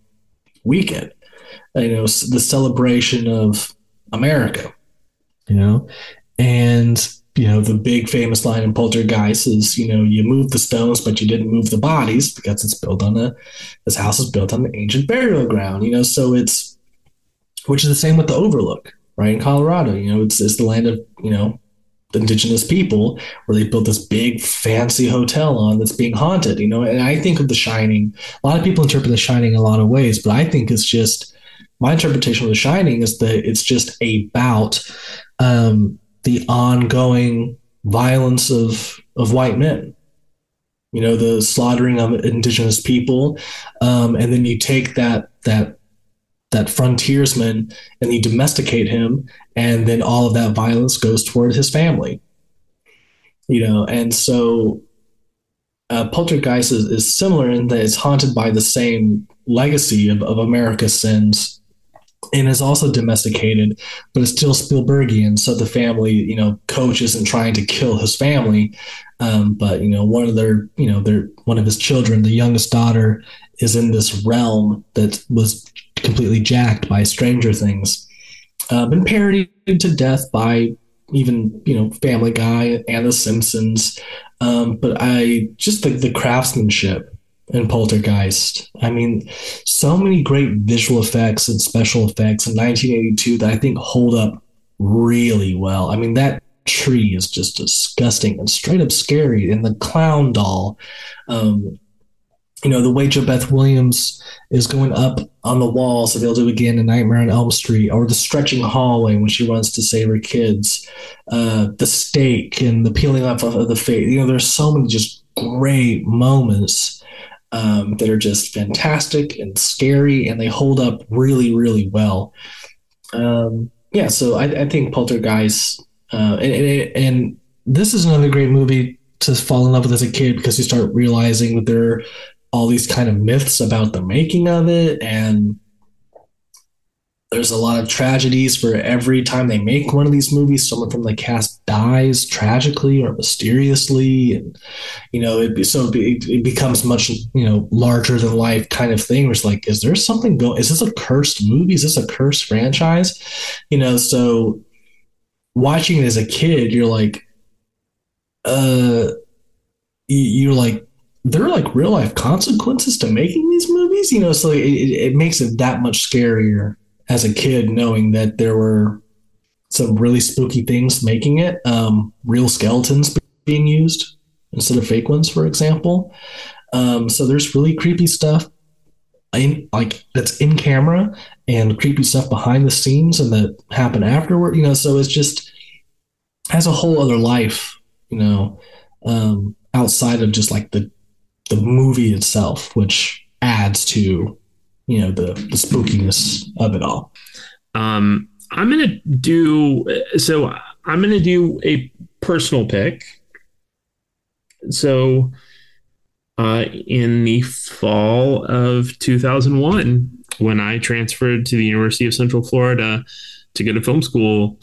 weekend. You know, the celebration of America. You know, and you know the big famous line in Poltergeist is, you know, you move the stones, but you didn't move the bodies because it's built on a this house is built on the ancient burial ground. You know, so it's which is the same with the Overlook, right in Colorado. You know, it's it's the land of you know the indigenous people where they built this big fancy hotel on that's being haunted you know and i think of the shining a lot of people interpret the shining in a lot of ways but i think it's just my interpretation of the shining is that it's just about um, the ongoing violence of of white men. You know the slaughtering of indigenous people. Um, and then you take that that that frontiersman and you domesticate him and then all of that violence goes toward his family. You know and so uh, poltergeist is, is, similar in that it's haunted by the same legacy of, of america's sins and is also domesticated but it's still spielbergian so the family you know coach isn't trying to kill his family um, but you know one of their you know their one of his children the youngest daughter is in this realm that was completely jacked by Stranger Things. Uh, been parodied to death by even you know Family Guy and The Simpsons. Um, but I just think the craftsmanship in Poltergeist. I mean, so many great visual effects and special effects in 1982 that I think hold up really well. I mean, that tree is just disgusting and straight up scary, and the clown doll. Um, you know, the way JoBeth Williams is going up on the walls that they'll do again in Nightmare on Elm Street, or the stretching hallway when she runs to save her kids, uh, the stake and the peeling off of the face. You know, there's so many just great moments um, that are just fantastic and scary, and they hold up really, really well. Um, yeah, so I, I, think Poltergeist, uh, and, and, and this is another great movie to fall in love with as a kid because you start realizing that there are all these kind of myths about the making of it and there's a lot of tragedies for every time they make one of these movies someone from the cast dies tragically or mysteriously and you know it so it, it becomes much you know larger than life kind of thing where it's like is there something going is this a cursed movie? Is this a cursed franchise? You know so watching it as a kid you're like uh you're like there are like real life consequences to making these movies? You know so it, it makes it that much scarier as a kid knowing that there were some really spooky things making it um, real skeletons being used instead of fake ones for example um, so there's really creepy stuff in like that's in camera and creepy stuff behind the scenes and that happen afterward you know so it's just has a whole other life you know um, outside of just like the the movie itself which adds to you know the the spookiness of it all. Um, I'm gonna do so. I'm gonna do a personal pick. So, uh, in the fall of 2001, when I transferred to the University of Central Florida to go to film school,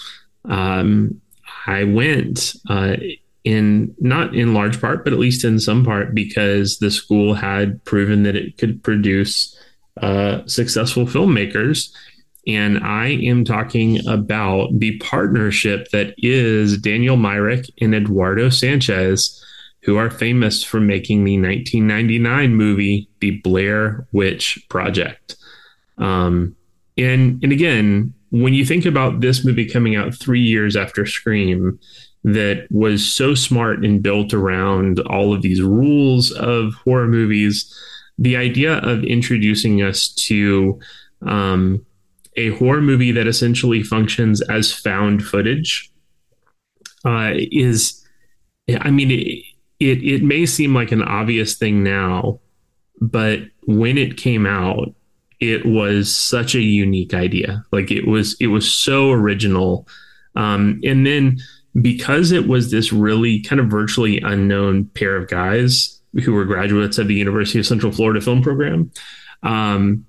um, I went uh, in not in large part, but at least in some part, because the school had proven that it could produce uh, successful filmmakers. And I am talking about the partnership that is Daniel Myrick and Eduardo Sanchez, who are famous for making the 1999 movie, The Blair Witch Project. Um, and, and again, when you think about this movie coming out three years after Scream, that was so smart and built around all of these rules of horror movies the idea of introducing us to um, a horror movie that essentially functions as found footage uh, is, I mean, it, it, it may seem like an obvious thing now, but when it came out, it was such a unique idea. Like it was, it was so original. Um, and then because it was this really kind of virtually unknown pair of guys who were graduates of the University of Central Florida Film Program. Um,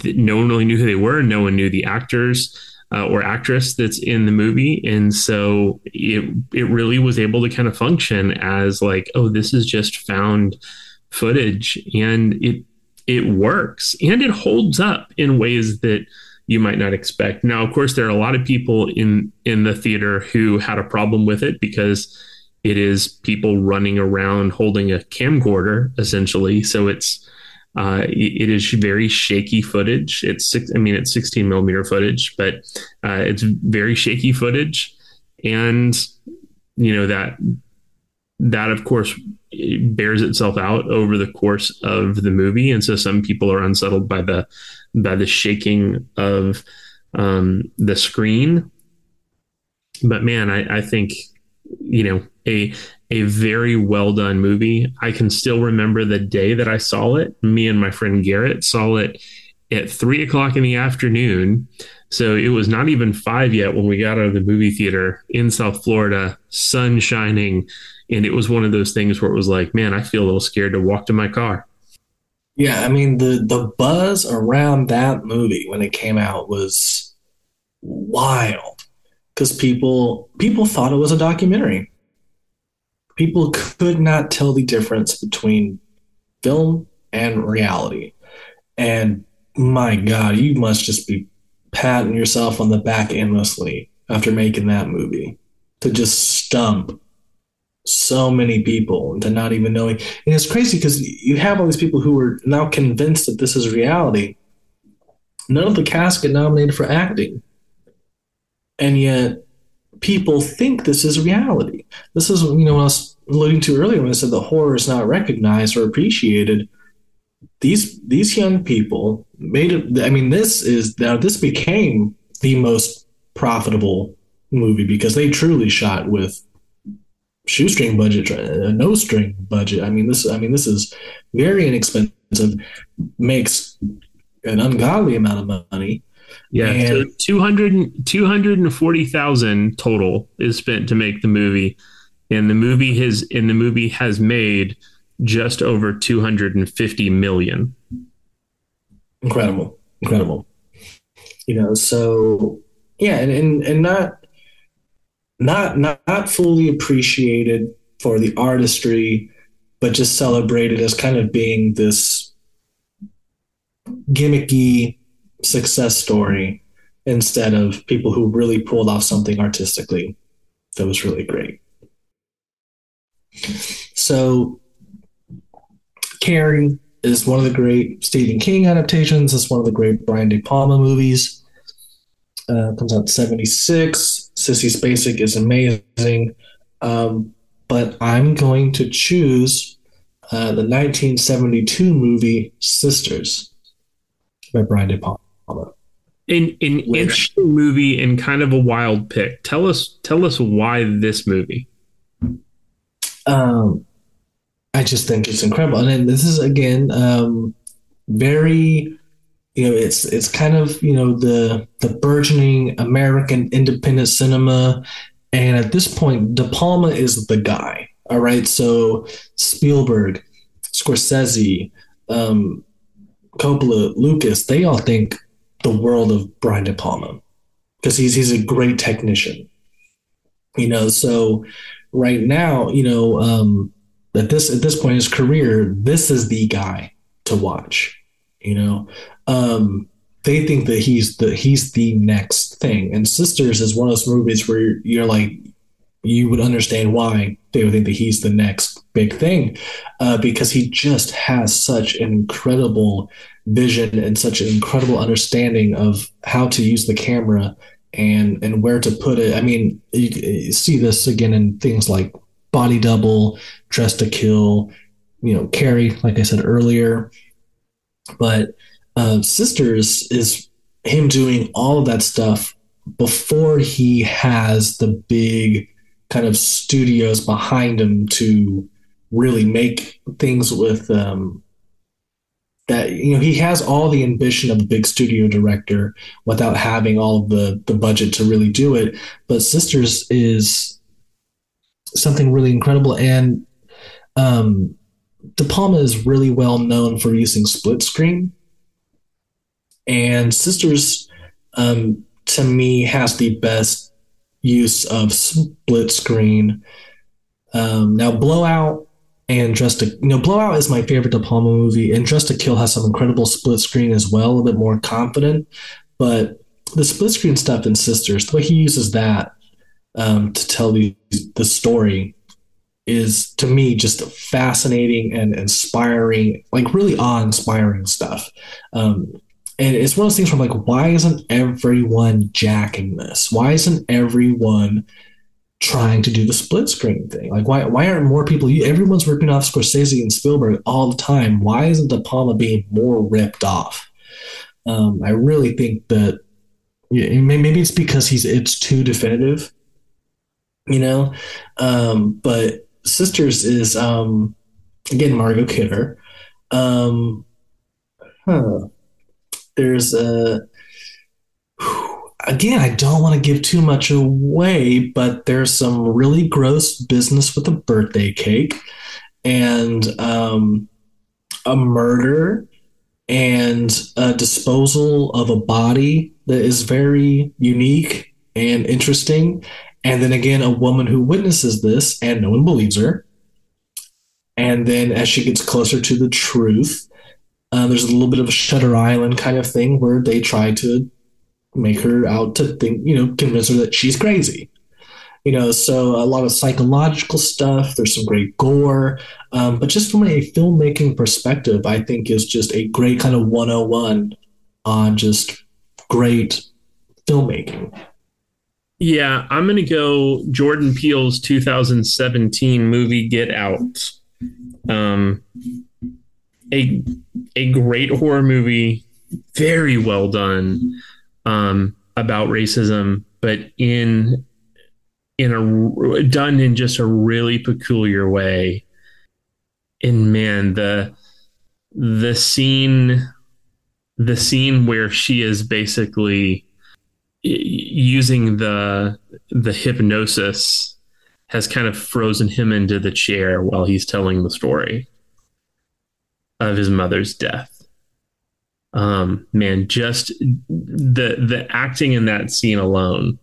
th- no one really knew who they were. No one knew the actors uh, or actress that's in the movie, and so it it really was able to kind of function as like, oh, this is just found footage, and it it works and it holds up in ways that you might not expect. Now, of course, there are a lot of people in in the theater who had a problem with it because it is people running around holding a camcorder essentially. So it's uh, it is very shaky footage. It's six, I mean, it's 16 millimeter footage, but uh, it's very shaky footage, and you know that that of course bears itself out over the course of the movie, and so some people are unsettled by the by the shaking of um, the screen. But man, I, I think you know a a very well done movie. I can still remember the day that I saw it. Me and my friend Garrett saw it at three o'clock in the afternoon. So it was not even five yet when we got out of the movie theater in South Florida, sun shining. And it was one of those things where it was like, man, I feel a little scared to walk to my car. Yeah, I mean the the buzz around that movie when it came out was wild because people people thought it was a documentary. People could not tell the difference between film and reality. And my God, you must just be patting yourself on the back endlessly after making that movie to just stump so many people into not even knowing. And it's crazy because you have all these people who are now convinced that this is reality. None of the cast get nominated for acting and yet people think this is reality. This is, you know, what I was alluding to earlier when I said the horror is not recognized or appreciated. These these young people made it. I mean, this is now this became the most profitable movie because they truly shot with shoestring budget, a uh, no string budget. I mean, this. I mean, this is very inexpensive. Makes an ungodly amount of money yeah, and, so 200, 240,000 total is spent to make the movie. and the movie has and the movie has made just over 250 million. Incredible, incredible. You know, so yeah, and and, and not not not fully appreciated for the artistry, but just celebrated as kind of being this gimmicky success story instead of people who really pulled off something artistically that was really great. So, Carrie is one of the great Stephen King adaptations. It's one of the great Brian De Palma movies. Uh, comes out 76. Sissy Spacek is amazing. Um, but I'm going to choose uh, the 1972 movie Sisters by Brian De Palma. An, an interesting movie and kind of a wild pick. Tell us tell us why this movie. Um, I just think it's incredible, and then this is again um, very, you know, it's it's kind of you know the the burgeoning American independent cinema, and at this point, De Palma is the guy. All right, so Spielberg, Scorsese, um, Coppola, Lucas, they all think the world of Brian De Palma because he's he's a great technician. You know, so right now, you know, um, at this at this point in his career, this is the guy to watch. You know, um, they think that he's the he's the next thing. And Sisters is one of those movies where you're, you're like, you would understand why they would think that he's the next big thing, uh, because he just has such an incredible vision and such an incredible understanding of how to use the camera and and where to put it. I mean, you, you see this again in things like Body Double, Dressed to Kill, you know, Carrie, like I said earlier. But uh, Sisters is him doing all of that stuff before he has the big kind of studios behind him to really make things with um, that you know he has all the ambition of a big studio director without having all the the budget to really do it. But sisters is something really incredible. And um de palma is really well known for using split screen. And sisters um to me has the best use of split screen um now blowout and Dress to you know Blowout is my favorite De Palma movie, and Dressed to Kill has some incredible split screen as well, a bit more confident. But the split screen stuff in Sisters, the way he uses that um, to tell the the story is to me just fascinating and inspiring, like really awe-inspiring stuff. Um, and it's one of those things where I'm like, why isn't everyone jacking this? Why isn't everyone trying to do the split screen thing. Like, why why aren't more people? Everyone's ripping off Scorsese and Spielberg all the time. Why isn't De Palma being more ripped off? Um, I really think that yeah, maybe it's because he's it's too definitive, you know. Um, but Sisters is um, again Margot Kidder. Um, huh. There's a. Again, I don't want to give too much away, but there's some really gross business with a birthday cake and um, a murder and a disposal of a body that is very unique and interesting. And then again, a woman who witnesses this and no one believes her. And then as she gets closer to the truth, uh, there's a little bit of a Shutter Island kind of thing where they try to make her out to think, you know, convince her that she's crazy. You know, so a lot of psychological stuff. There's some great gore, um, but just from a filmmaking perspective, I think is just a great kind of 101 on just great filmmaking. Yeah, I'm going to go Jordan Peele's 2017 movie Get Out. Um, a a great horror movie, very well done um, about racism, but in in a done in just a really peculiar way. And man, the the scene the scene where she is basically using the the hypnosis has kind of frozen him into the chair while he's telling the story of his mother's death. Um, man, just the the acting in that scene alone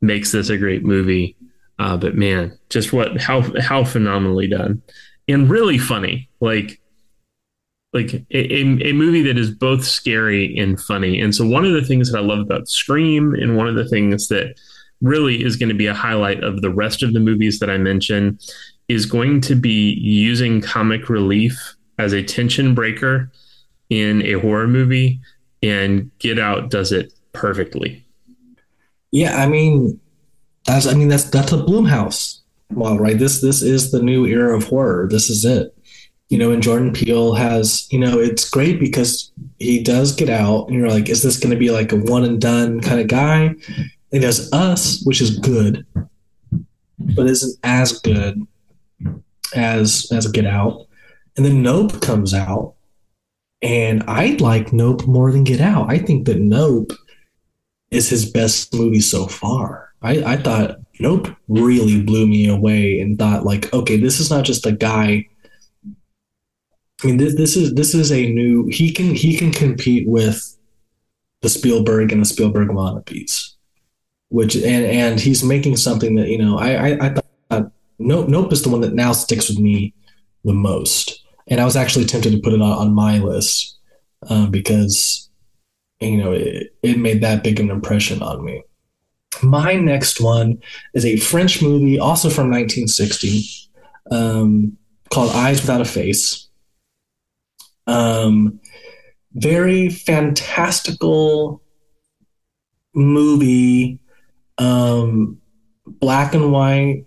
makes this a great movie. Uh, but man, just what how how phenomenally done and really funny. Like like a, a movie that is both scary and funny. And so one of the things that I love about Scream and one of the things that really is going to be a highlight of the rest of the movies that I mention is going to be using comic relief as a tension breaker in a horror movie and Get Out does it perfectly. Yeah, I mean that's I mean that's that's a Blumhouse model, right? This this is the new era of horror. This is it. You know, and Jordan Peele has, you know, it's great because he does get out and you're like, is this gonna be like a one and done kind of guy? He does Us, which is good, but isn't as good as as Get Out. And then Nope comes out, and I like Nope more than Get Out. I think that Nope is his best movie so far. I, I thought Nope really blew me away and thought like, okay, this is not just a guy. I mean, this, this is this is a new. He can he can compete with the Spielberg and the Spielberg wannabes which and and he's making something that you know I I, I thought Nope Nope is the one that now sticks with me the most, and I was actually tempted to put it on, on my list um, because you know it, it made that big an impression on me. My next one is a French movie, also from 1960, um, called Eyes Without a Face. Um, very fantastical movie um, black and white,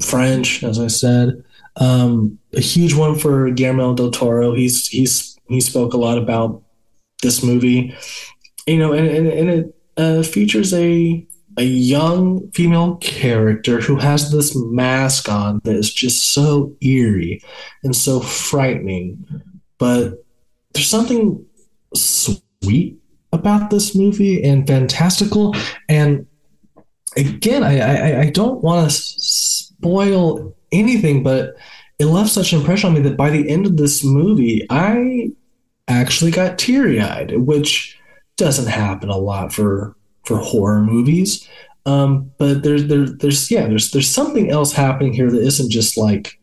French, as I said. Um, a huge one for Guillermo del Toro. He's he's he spoke a lot about this movie, you know, and and, and it uh, features a a young female character who has this mask on that is just so eerie and so frightening. But there's something sweet about this movie and fantastical. And again, I I, I don't want to spoil anything, but it left such an impression on me that by the end of this movie, I actually got teary eyed, which doesn't happen a lot for for horror movies. Um, but there's there, there's yeah there's there's something else happening here that isn't just like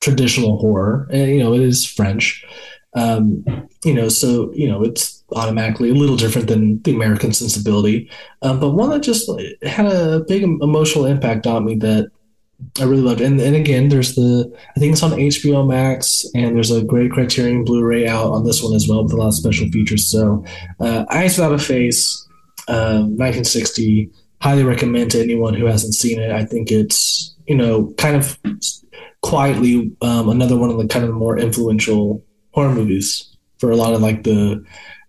traditional horror. And you know, it is French. Um, you know, so you know it's automatically a little different than the American sensibility, um, but one that just had a big emotional impact on me that I really loved. And, and again, there's the I think it's on HBO Max, and there's a great Criterion Blu-ray out on this one as well with a lot of special features. So, uh, Eyes Without a Face, uh, 1960. Highly recommend to anyone who hasn't seen it. I think it's you know kind of quietly um, another one of the kind of more influential horror movies for a lot of like the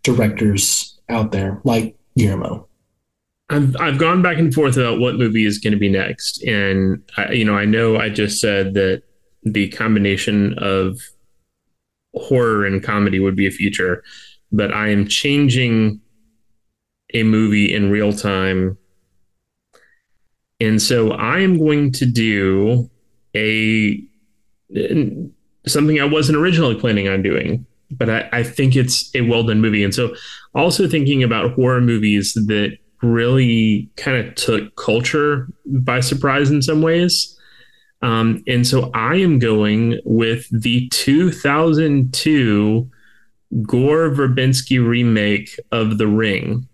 directors out there, like Guillermo. I've I've gone back and forth about what movie is going to be next, and I, you know I know I just said that the combination of horror and comedy would be a future, but I am changing a movie in real time, and so I am going to do a something I wasn't originally planning on doing but I, I think it's a well done movie. And so, also thinking about horror movies that really kind of took culture by surprise in some ways. Um, and so, I am going with the 2002 Gore Verbinski remake of The Ring.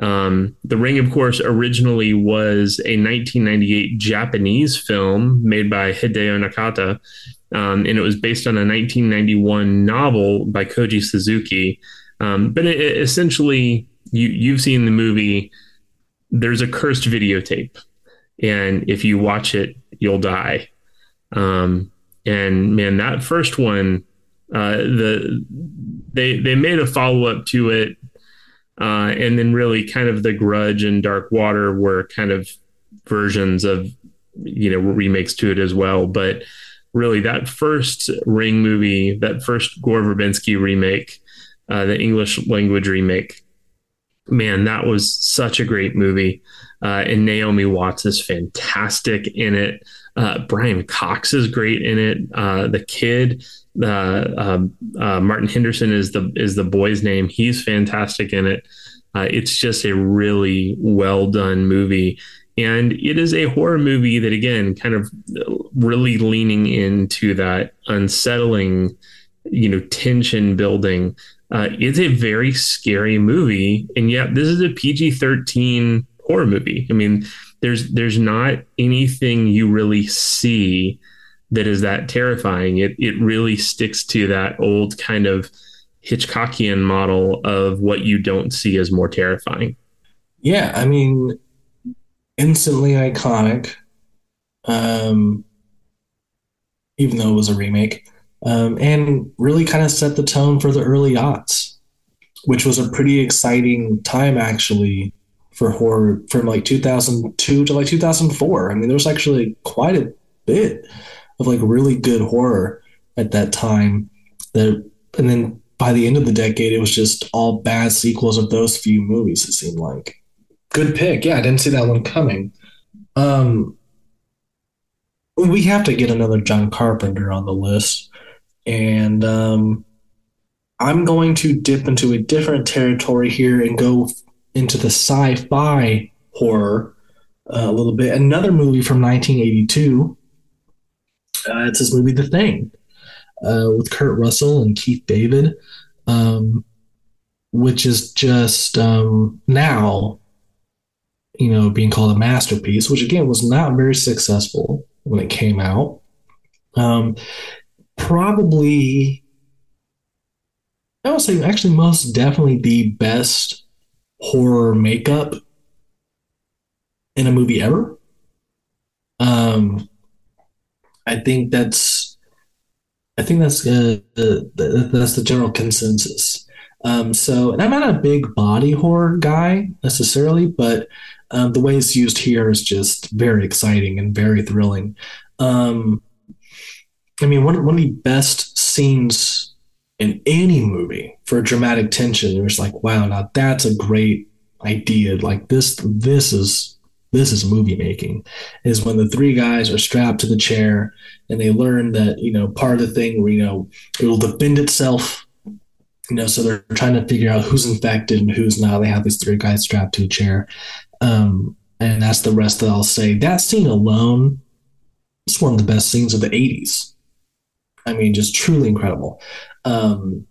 Um, the Ring, of course, originally was a 1998 Japanese film made by Hideo Nakata, um, and it was based on a 1991 novel by Koji Suzuki. Um, but it, it essentially, you you've seen the movie. There's a cursed videotape, and if you watch it, you'll die. Um, and man, that first one, uh, the they they made a follow up to it, uh, and then really kind of the Grudge and Dark Water were kind of versions of you know remakes to it as well, but really that first Ring movie, that first Gore Verbinski remake, uh, the English language remake, man, that was such a great movie. Uh, and Naomi Watts is fantastic in it. Uh, Brian Cox is great in it. Uh, the kid, uh, um, uh, Martin Henderson is the is the boy's name. He's fantastic in it. Uh, it's just a really well done movie, and it is a horror movie that again, kind of really leaning into that unsettling, you know, tension building. Uh, it's a very scary movie, and yet this is a PG thirteen horror movie. I mean, there's there's not anything you really see that is that terrifying. It it really sticks to that old kind of Hitchcockian model of what you don't see is more terrifying. Yeah, I mean, instantly iconic. Um, even though it was a remake, um, and really kind of set the tone for the early aughts, which was a pretty exciting time actually for horror from like 2002 to like 2004. I mean, there was actually quite a bit of like really good horror at that time. That and then by the end of the decade, it was just all bad sequels of those few movies. It seemed like good pick. Yeah, I didn't see that one coming. Um, we have to get another John Carpenter on the list, and um, I'm going to dip into a different territory here and go into the sci-fi horror uh, a little bit. Another movie from 1982. Uh, it's this movie, The Thing, uh, with Kurt Russell and Keith David, um, which is just um, now, you know, being called a masterpiece. Which again was not very successful when it came out. Um, probably, I would say, actually, most definitely the best horror makeup in a movie ever. Um, I think that's, I think that's uh, the, that's the general consensus. Um, so, and I'm not a big body horror guy necessarily, but um, the way it's used here is just very exciting and very thrilling. Um, I mean, one, one of the best scenes in any movie for dramatic tension. You're just like, wow, now that's a great idea. Like this, this is this is movie making. Is when the three guys are strapped to the chair and they learn that you know part of the thing where you know it will defend itself. You know, so they're trying to figure out who's infected and who's not. They have these three guys strapped to a chair, um, and that's the rest that I'll say. That scene alone is one of the best scenes of the '80s. I mean, just truly incredible. Um,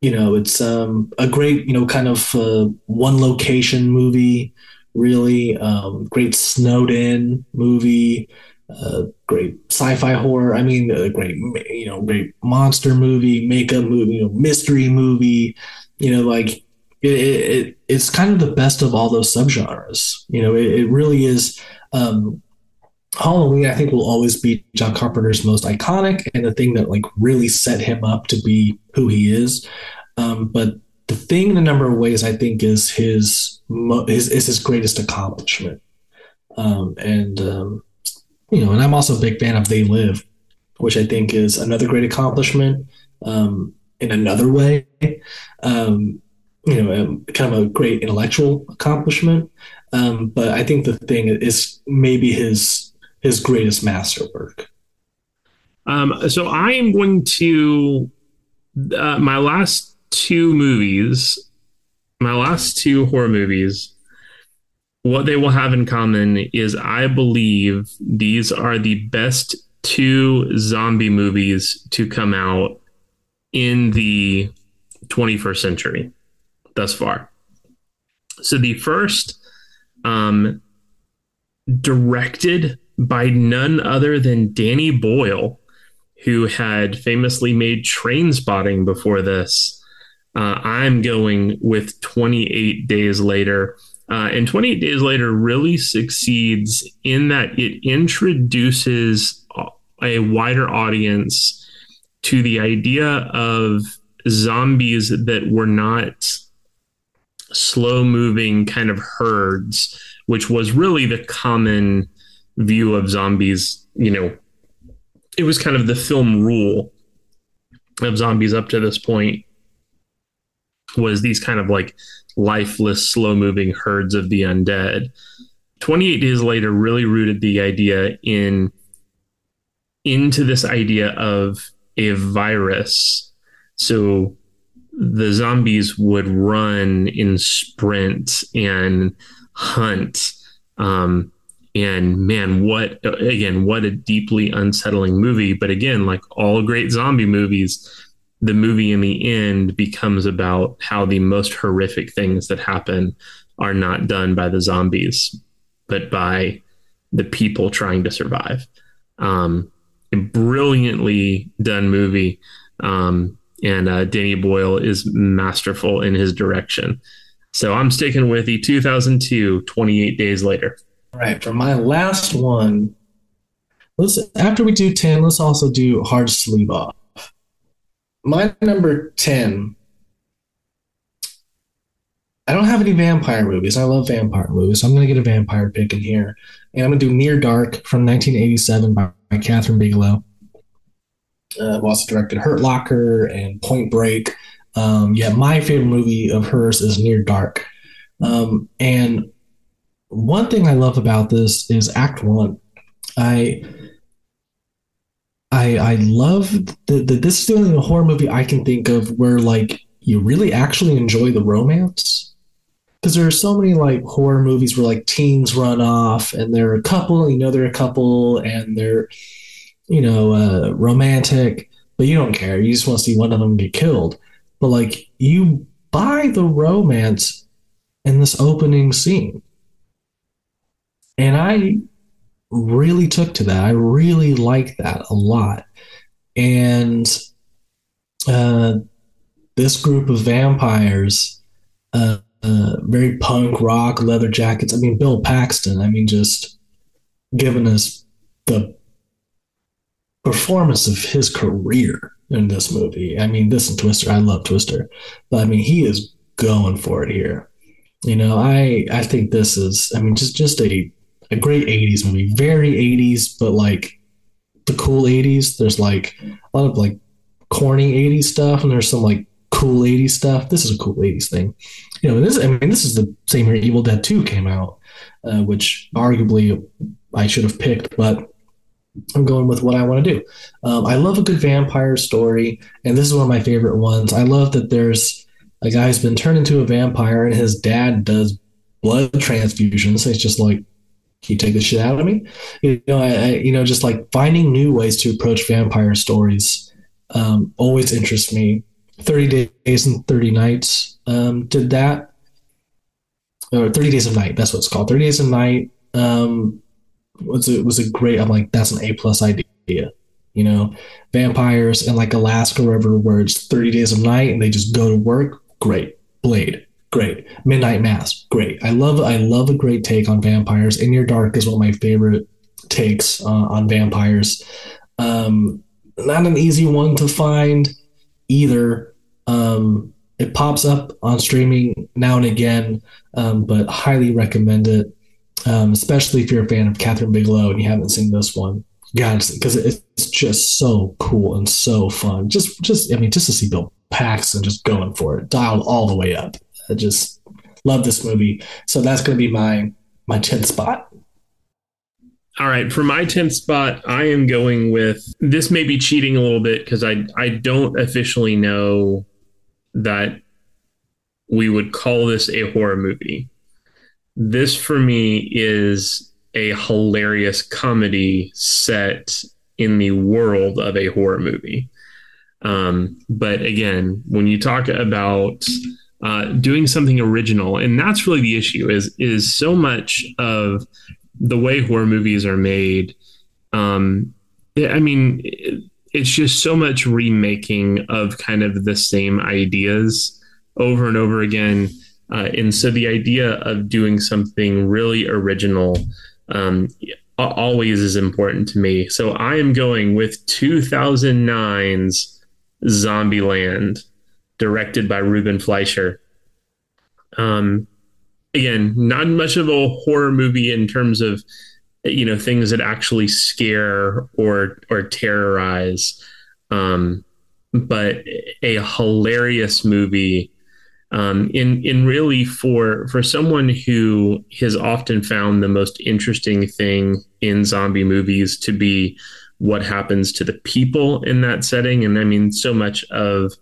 you know, it's um, a great, you know, kind of uh, one location movie, really um, great snowed in movie, uh, great sci-fi horror. I mean, a great, you know, great monster movie, makeup movie, you know, mystery movie. You know, like it, it, it's kind of the best of all those subgenres. You know, it, it really is. Um, Halloween, I think, will always be John Carpenter's most iconic and the thing that like really set him up to be who he is. Um, but the thing, in a number of ways, I think is his his is his greatest accomplishment. Um, and um, you know, and I'm also a big fan of They Live, which I think is another great accomplishment um, in another way. Um, you know, um, kind of a great intellectual accomplishment. Um, but I think the thing is maybe his his greatest masterwork? Um, so I am going to uh, my last two movies, my last two horror movies. What they will have in common is I believe these are the best two zombie movies to come out in the 21st century thus far. So the first um, directed by none other than Danny Boyle, who had famously made Trainspotting before this. Uh, I'm going with 28 Days Later. Uh, and 28 Days Later really succeeds in that it introduces a wider audience to the idea of zombies that were not slow moving kind of herds, which was really the common view of zombies, you know, it was kind of the film rule of zombies up to this point was these kind of like lifeless, slow moving herds of the undead. 28 Days Later really rooted the idea in into this idea of a virus. So the zombies would run in sprint and hunt. Um, and man, what again, what a deeply unsettling movie. But again, like all great zombie movies, the movie in the end becomes about how the most horrific things that happen are not done by the zombies, but by the people trying to survive. Um, a brilliantly done movie. Um, and uh, Danny Boyle is masterful in his direction. So I'm sticking with the 2002 28 Days Later. All right. For my last one, let's after we do 10, let's also do Hard Sleep Off. My number 10. I don't have any vampire movies. I love vampire movies. So I'm going to get a vampire pick in here. And I'm going to do Near Dark from 1987 by, by Kathryn Bigelow. Uh, also directed Hurt Locker and Point Break. Um, yeah, my favorite movie of hers is Near Dark. Um, and one thing I love about this is Act One. I I I love that this is the only horror movie I can think of where like you really actually enjoy the romance. Because there are so many like horror movies where like teens run off and they're a couple, you know they're a couple and they're you know uh, romantic, but you don't care. You just want to see one of them get killed. But like you buy the romance in this opening scene. And I really took to that. I really like that a lot. And uh, this group of vampires, uh, uh, very punk rock, leather jackets. I mean, Bill Paxton, I mean, just giving us the performance of his career in this movie. I mean, this and Twister, I love Twister, but I mean, he is going for it here. You know, I I think this is, I mean, just just a a great '80s movie, very '80s, but like the cool '80s. There's like a lot of like corny '80s stuff, and there's some like cool '80s stuff. This is a cool '80s thing. You know, this I mean, this is the same year Evil Dead 2 came out, uh, which arguably I should have picked, but I'm going with what I want to do. Um, I love a good vampire story, and this is one of my favorite ones. I love that there's a guy who's been turned into a vampire, and his dad does blood transfusions. It's just like, can you take the shit out of me? You know, I, I you know, just like finding new ways to approach vampire stories um, always interests me. Thirty Days and Thirty Nights um, did that, or Thirty Days of Night. That's what it's called. Thirty Days of Night. Um, was it was a great. I'm like that's an A plus idea. You know, vampires and like Alaska River, where it's 30 days of night and they just go to work. Great. Blade, great. Midnight Mass, great. I love I love a great take on vampires. Near Dark is one of my favorite takes uh, on vampires. Um, not an easy one to find either. Um, it pops up on streaming now and again, um, but highly recommend it um, especially if you're a fan of Kathryn Bigelow and you haven't seen this one. God, because it's just so cool and so fun. Just, just I mean, just to see Bill Paxton just going for it, dialed all the way up. I just love this movie. So that's going to be my my tenth spot. All right, for my tenth spot, I am going with this. May be cheating a little bit because I I don't officially know that we would call this a horror movie this for me is a hilarious comedy set in the world of a horror movie. Um, but again, when you talk about uh, doing something original, and that's really the issue is is so much of the way horror movies are made. Um, I mean, it's just so much remaking of kind of the same ideas over and over again. Uh, and so the idea of doing something really original um, always is important to me. So I am going with 2009's Zombieland, directed by Ruben Fleischer. Um, again, not much of a horror movie in terms of you know things that actually scare or or terrorize, um, but a hilarious movie Um, in in really for for someone who has often found the most interesting thing in zombie movies to be what happens to the people in that setting, and I mean so much of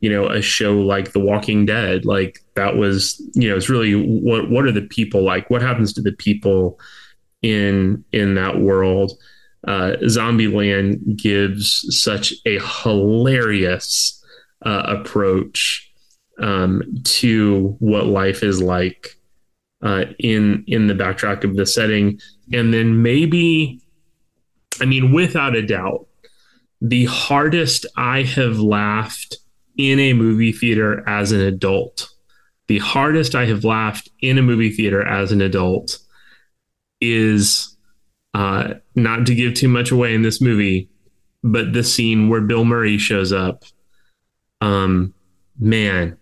you know a show like The Walking Dead, like that was you know it's really what what are the people like? What happens to the people in in that world? Uh, Zombieland gives such a hilarious uh, approach um, to what life is like uh, in in the backtrack of the setting, and then maybe, I mean, without a doubt, the hardest I have laughed in a movie theater as an adult, the hardest I have laughed in a movie theater as an adult is uh, not to give too much away in this movie, but the scene where Bill Murray shows up. Um, man,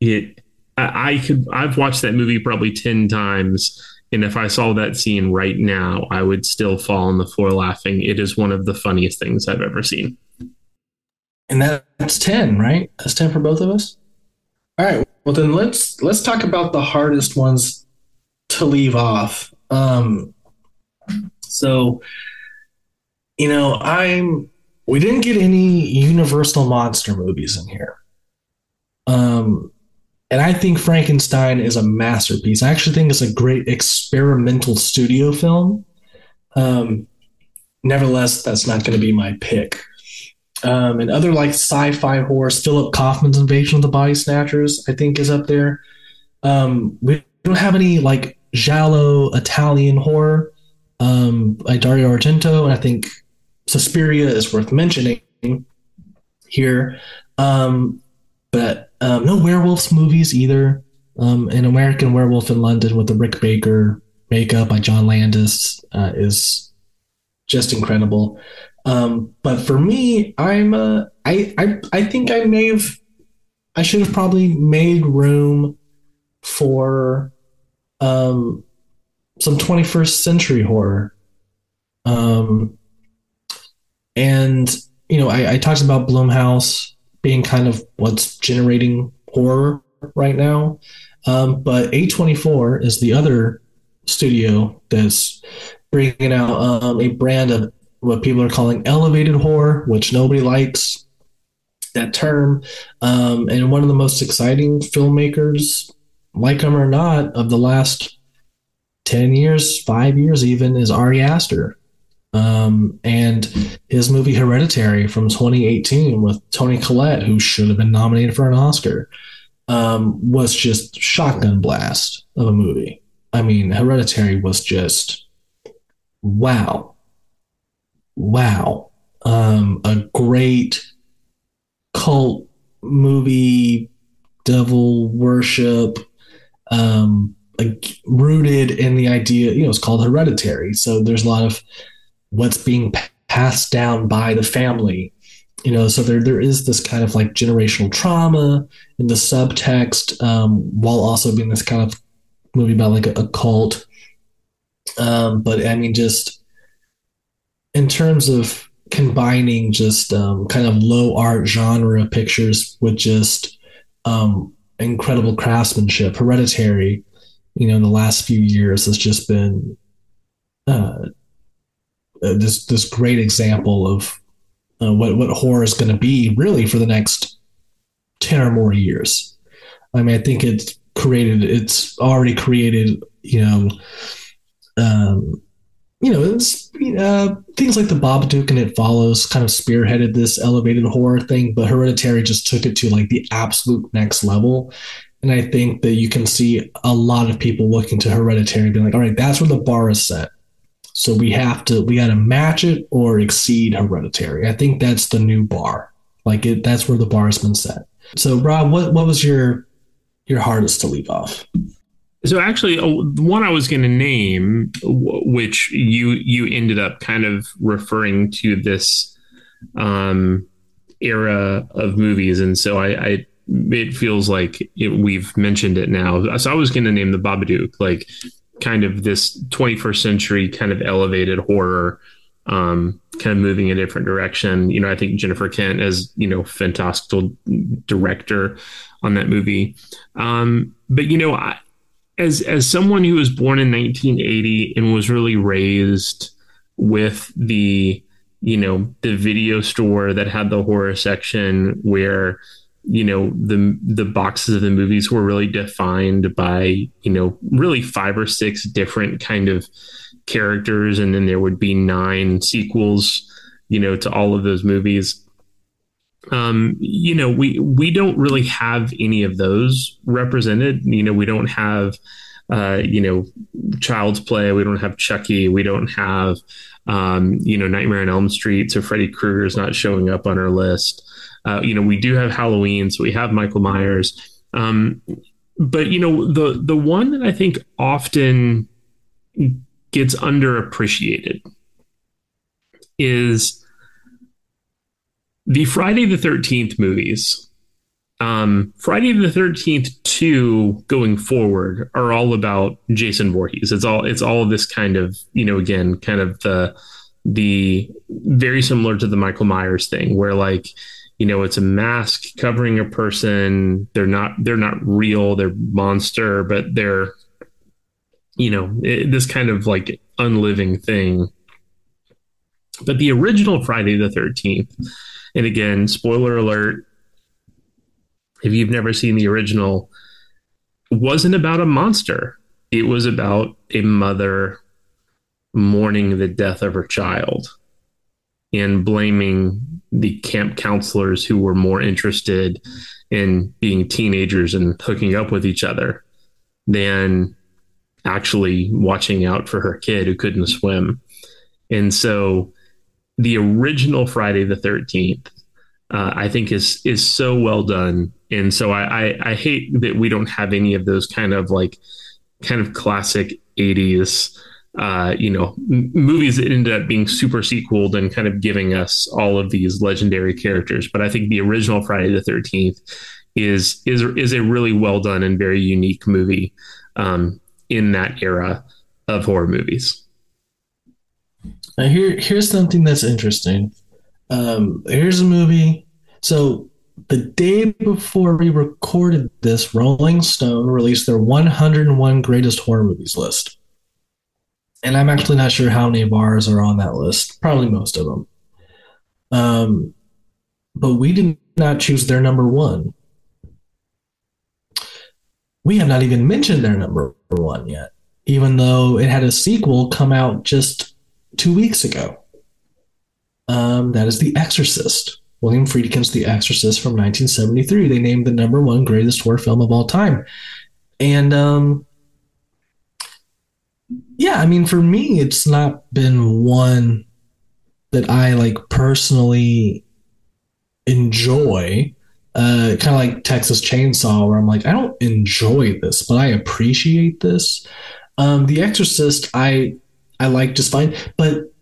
it I, I could I've watched that movie probably 10 times and if I saw that scene right now, I would still fall on the floor laughing. It is one of the funniest things I've ever seen. And that's 10, right? That's 10 for both of us. All right. Well, then let's let's talk about the hardest ones to leave off. Um so you know, I'm we didn't get any universal monster movies in here. Um and I think Frankenstein is a masterpiece. I actually think it's a great experimental studio film. Um, nevertheless, that's not going to be my pick. Um, and other like sci-fi horror, Philip Kaufman's Invasion of the Body Snatchers, I think, is up there. Um, we don't have any like giallo Italian horror um, by Dario Argento, and I think Suspiria is worth mentioning here. Um, but um, no werewolves movies either. Um, an American Werewolf in London with the Rick Baker makeup by John Landis uh, is just incredible. Um, but for me, I'm uh, I, I I think I may have I should have probably made room for um, some 21st century horror. Um, and you know, I, I talked about Blumhouse being kind of what's generating horror right now. Um, but A24 is the other studio that's bringing out um, a brand of what people are calling elevated horror, which nobody likes that term. Um, and one of the most exciting filmmakers, like him or not, of the last 10 years, five years even, is Ari Aster. Um, and his movie Hereditary from 2018 with Toni Collette, who should have been nominated for an Oscar, um, was just shotgun blast of a movie. I mean, Hereditary was just wow, wow, um, a great cult movie, devil worship, um, like rooted in the idea. You know, it's called Hereditary, so there's a lot of what's being passed down by the family you know so there there is this kind of like generational trauma in the subtext um, while also being this kind of movie about like a, a cult um, but i mean just in terms of combining just um, kind of low art genre pictures with just um, incredible craftsmanship hereditary you know in the last few years has just been uh, uh, this this great example of uh, what what horror is going to be really for the next ten or more years. I mean, I think it's created. It's already created. You know, um, you know, uh, things like the Babadook and It Follows kind of spearheaded this elevated horror thing, but Hereditary just took it to like the absolute next level. And I think that you can see a lot of people looking to Hereditary being like, all right, that's where the bar is set. So we have to we got to match it or exceed Hereditary. I think that's the new bar. Like it, that's where the bar has been set. So Rob, what what was your your hardest to leave off? So actually, uh, the one I was going to name, which you you ended up kind of referring to this um, era of movies, and so I, I it feels like it, we've mentioned it now. So I was going to name the Babadook, like kind of this 21st century kind of elevated horror um, kind of moving in a different direction. You know, I think Jennifer Kent as you know fantastical director on that movie. Um, but you know, I, as as someone who was born in 1980 and was really raised with the you know the video store that had the horror section where you know the the boxes of the movies were really defined by you know really five or six different kind of characters. And then there would be nine sequels you know to all of those movies um you know we we don't really have any of those represented. You know we don't have uh you know child's play. We don't have chucky. We don't have um you know nightmare on elm street. So freddy krueger is not showing up on our list. Uh, you know, we do have Halloween, so we have Michael Myers. Um, but you know, the the one that I think often gets underappreciated is the Friday the Thirteenth movies. Um, Friday the Thirteenth two going forward are all about Jason Voorhees. It's all it's all this kind of you know again kind of the the very similar to the Michael Myers thing where like you know it's a mask covering a person they're not they're not real they're monster but they're you know it, this kind of like unliving thing but the original friday the 13th and again spoiler alert if you've never seen the original wasn't about a monster it was about a mother mourning the death of her child and blaming the camp counselors who were more interested in being teenagers and hooking up with each other than actually watching out for her kid who couldn't swim. And so the original Friday the 13th, uh, I think is is so well done. And so I, I, I hate that we don't have any of those kind of like kind of classic 80s uh, you know, m- movies that ended up being super sequeled and kind of giving us all of these legendary characters. But I think the original Friday the Thirteenth is is is a really well done and very unique movie um, in that era of horror movies. Now here here's something that's interesting. Um, here's a movie. So the day before we recorded this, Rolling Stone released their 101 greatest horror movies list and I'm actually not sure how many of ours are on that list. Probably most of them. Um, but we did not choose their number one. We have not even mentioned their number one yet, even though it had a sequel come out just two weeks ago. Um, that is The Exorcist. William Friedkin's The Exorcist from 1973. They named the number one greatest horror film of all time. And um, yeah, I mean, for me, it's not been one that I like personally enjoy. Uh, kind of like Texas Chainsaw, where I'm like, I don't enjoy this, but I appreciate this. Um, the Exorcist, I I like just fine, but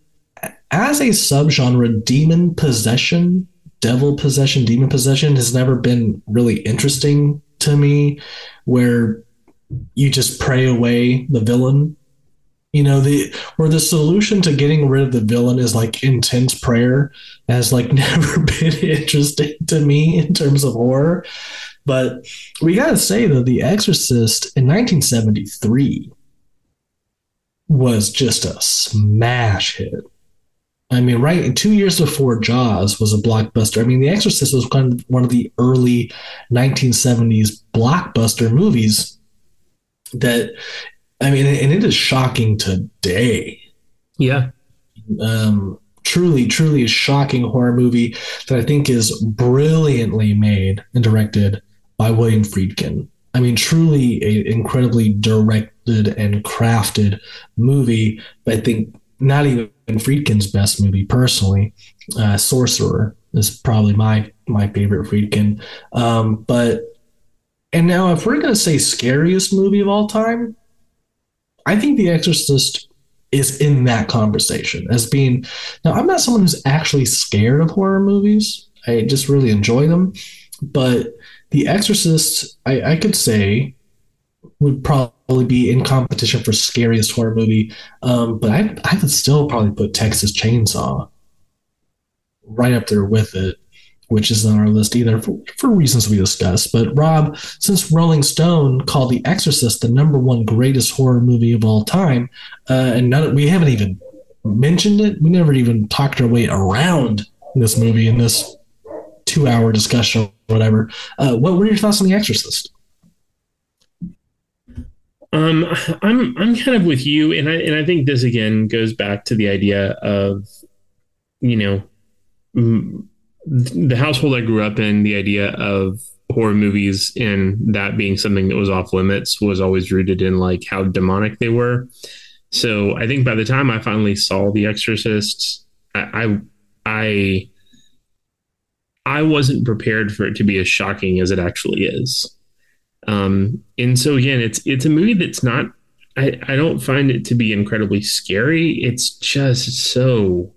as a subgenre, demon possession, devil possession, demon possession has never been really interesting to me. Where you just pray away the villain you know the where the solution to getting rid of the villain is like intense prayer has like never been interesting to me in terms of horror but we gotta say though the exorcist in 1973 was just a smash hit I mean, right, two years before Jaws was a blockbuster. I mean, The Exorcist was kind of one of the early 1970s blockbuster movies that I mean, and it is shocking today. Yeah. Um, truly, truly a shocking horror movie that I think is brilliantly made and directed by William Friedkin. I mean, truly an incredibly directed and crafted movie. I think not even Friedkin's best movie personally. Uh, Sorcerer is probably my my favorite Friedkin. Um, but and now, if we're gonna say scariest movie of all time, I think The Exorcist is in that conversation as being now I'm not someone who's actually scared of horror movies. I just really enjoy them. But The Exorcist, I, I could say, would probably be in competition for scariest horror movie. Um, but I, I would still probably put Texas Chainsaw right up there with it, which is on our list either for, for reasons we discussed. But Rob, since Rolling Stone called The Exorcist the number one greatest horror movie of all time, uh, and none, we haven't even mentioned it. We never even talked our way around this movie in this two-hour discussion or whatever. Uh, what were your thoughts on The Exorcist? Um, I'm I'm kind of with you, and I and I think this again goes back to the idea of, you know, the household I grew up in. The idea of horror movies and that being something that was off limits was always rooted in like how demonic they were. So I think by the time I finally saw The Exorcist, I I I, I wasn't prepared for it to be as shocking as it actually is. Um, and so again, it's it's a movie that's not. I, I don't find it to be incredibly scary. It's just so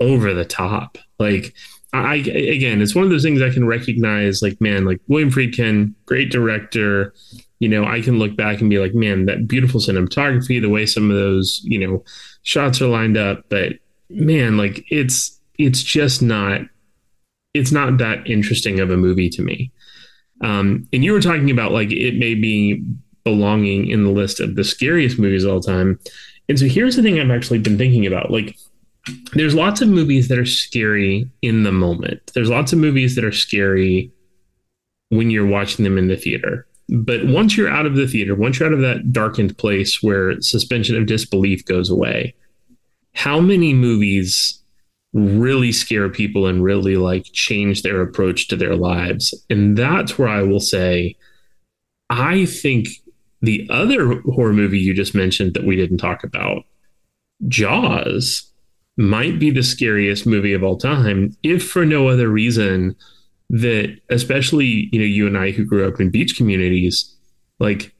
over the top. Like I again, it's one of those things I can recognize. Like man, like William Friedkin, great director. You know, I can look back and be like, man, that beautiful cinematography, the way some of those you know shots are lined up. But man, like it's it's just not it's not that interesting of a movie to me. Um, and you were talking about like it may be belonging in the list of the scariest movies of all time. And so here's the thing I've actually been thinking about. Like, there's lots of movies that are scary in the moment. There's lots of movies that are scary when you're watching them in the theater. But once you're out of the theater, once you're out of that darkened place where suspension of disbelief goes away, how many movies really scare people and really like change their approach to their lives. And that's where I will say, I think the other horror movie you just mentioned that we didn't talk about, Jaws, might be the scariest movie of all time, if for no other reason that, especially, you know, you and I who grew up in beach communities, like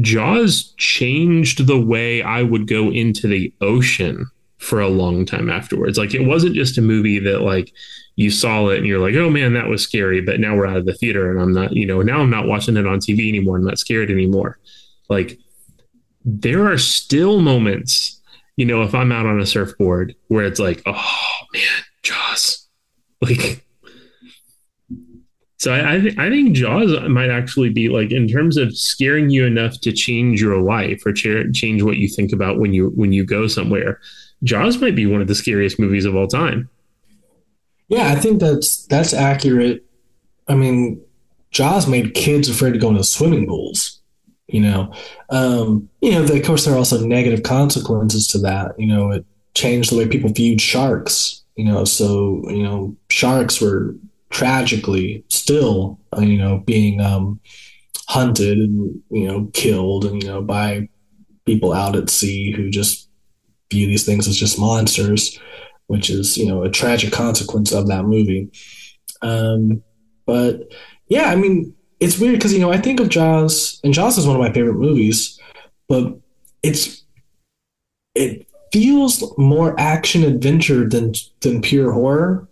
Jaws changed the way I would go into the ocean for a long time afterwards. Like it wasn't just a movie that like you saw it and you're like, oh man, that was scary, but now we're out of the theater and I'm not, you know, now I'm not watching it on TV anymore. I'm not scared anymore. Like there are still moments, you know, if I'm out on a surfboard where it's like, oh man, Jaws. Like so I I, th- I think Jaws might actually be like in terms of scaring you enough to change your life or ch- change what you think about when you when you go somewhere. Jaws might be one of the scariest movies of all time. Yeah, I think that's that's accurate. I mean, Jaws made kids afraid to go into swimming pools. You know, um, you know. Of course, there are also negative consequences to that. You know, it changed the way people viewed sharks. You know, so you know, sharks were tragically still, uh, you know, being um, hunted and you know killed, and you know by people out at sea who just view these things as just monsters, which is you know a tragic consequence of that movie. Um, but yeah, I mean, it's weird because you know I think of Jaws, and Jaws is one of my favorite movies, but it's it feels more action adventure than than pure horror.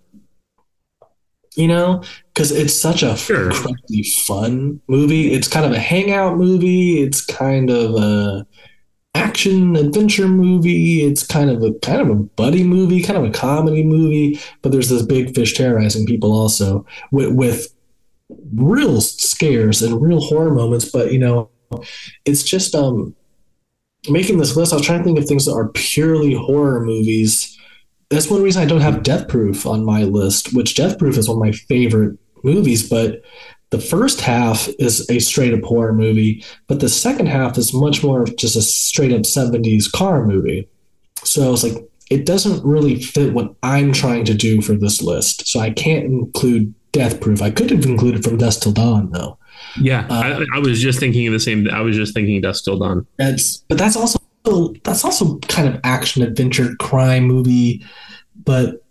You know, because it's such a sure. incredibly fun movie. It's kind of a hangout movie. It's kind of a action adventure movie. It's kind of a kind of a buddy movie, kind of a comedy movie. But there's this big fish terrorizing people also with, with real scares and real horror moments. But you know, it's just um making this list. I was trying to think of things that are purely horror movies. That's one reason I don't have Death Proof on my list, which Death Proof is one of my favorite movies, but the first half is a straight up horror movie, but the second half is much more of just a straight up 70s car movie. So I was like, it doesn't really fit what I'm trying to do for this list. So I can't include Death Proof. I could have included From Dusk Till Dawn, though. Yeah, uh, I, I, was just thinking of the same. I was just thinking Dusk Till Dawn. That's, but that's also that's also kind of action adventure crime movie, but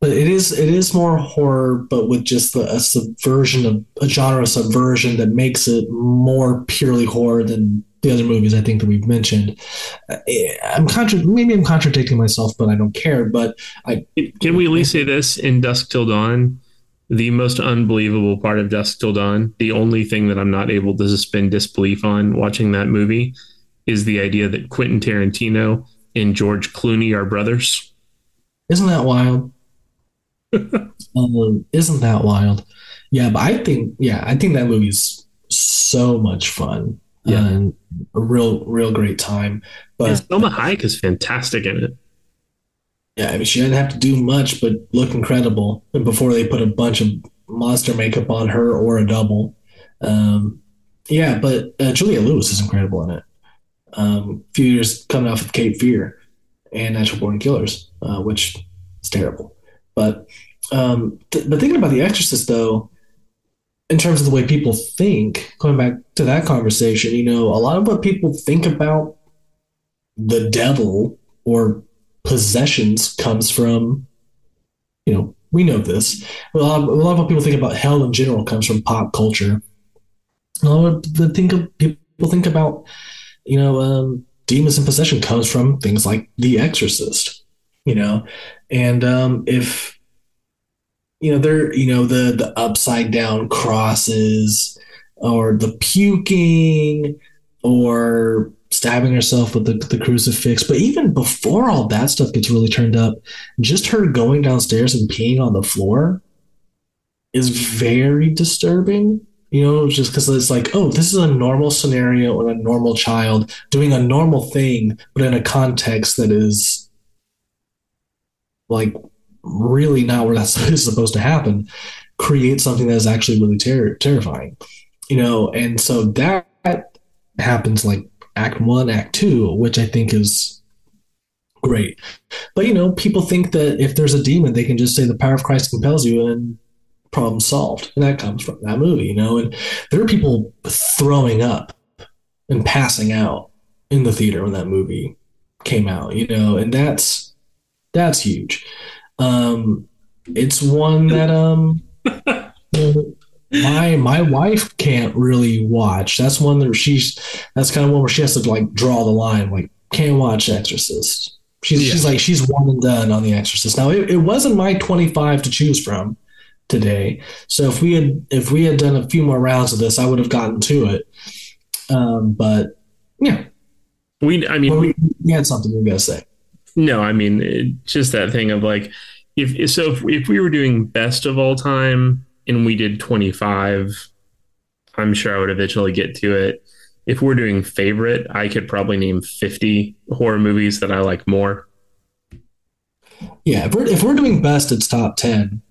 but it is it is more horror, but with just the, a subversion of a genre subversion that makes it more purely horror than the other movies I think that we've mentioned. Uh, I'm contra- maybe I'm contradicting myself, but I don't care. But I can we at least say this in Dusk Till Dawn. The most unbelievable part of Dusk Till Dawn, the only thing that I'm not able to suspend disbelief on watching that movie, is the idea that Quentin Tarantino and George Clooney are brothers. Isn't that wild? Um, isn't that wild? Yeah, but I think yeah, I think that movie's so much fun. Yeah. and a real, real great time. But And Salma Hayek is fantastic in it. Yeah, I mean, she didn't have to do much but look incredible. And before they put a bunch of monster makeup on her or a double. Um, yeah, but uh, Juliette Lewis is incredible in it. Um, a few years coming off of Cape Fear and Natural Born Killers, uh, which is terrible. But um, th- but thinking about The Exorcist, though, in terms of the way people think, going back to that conversation, you know, a lot of what people think about the devil or possessions comes from, you know, we know this. A lot, of, a lot of what people think about hell in general comes from pop culture. A lot of the think of, people think about, you know, um, demons and possession comes from things like The Exorcist, you know, and um, if you know they're you know the the upside down crosses or the puking or stabbing herself with the, the crucifix. But even before all that stuff gets really turned up, just her going downstairs and peeing on the floor is very disturbing. You know, just because it's like, oh, this is a normal scenario and a normal child doing a normal thing, but in a context that is like really not where that's supposed to happen, create something that is actually really ter- terrifying. You know, and so that happens like act one, act two, which I think is great. But you know, people think that if there's a demon, they can just say the power of Christ compels you and problem solved. And that comes from that movie, you know. And there are people throwing up and passing out in the theater when that movie came out, you know, and that's that's huge. Um it's one that um my my wife can't really watch. That's one that she's that's kind of one where she has to like draw the line. Like can't watch Exorcist. She's Yeah. she's like she's one and done on the Exorcist. Now it, it wasn't my twenty five to choose from today. So if we had if we had done a few more rounds of this, I would have gotten to it. Um, but yeah, We, I mean, well, we, we had something we were gonna say. No, I mean it, just that thing of like if so if, if we were doing best of all time and we did 25 I'm sure I would eventually get to it. If we're doing favorite, I could probably name 50 horror movies that I like more. Yeah, if we're if we're doing best, it's top ten.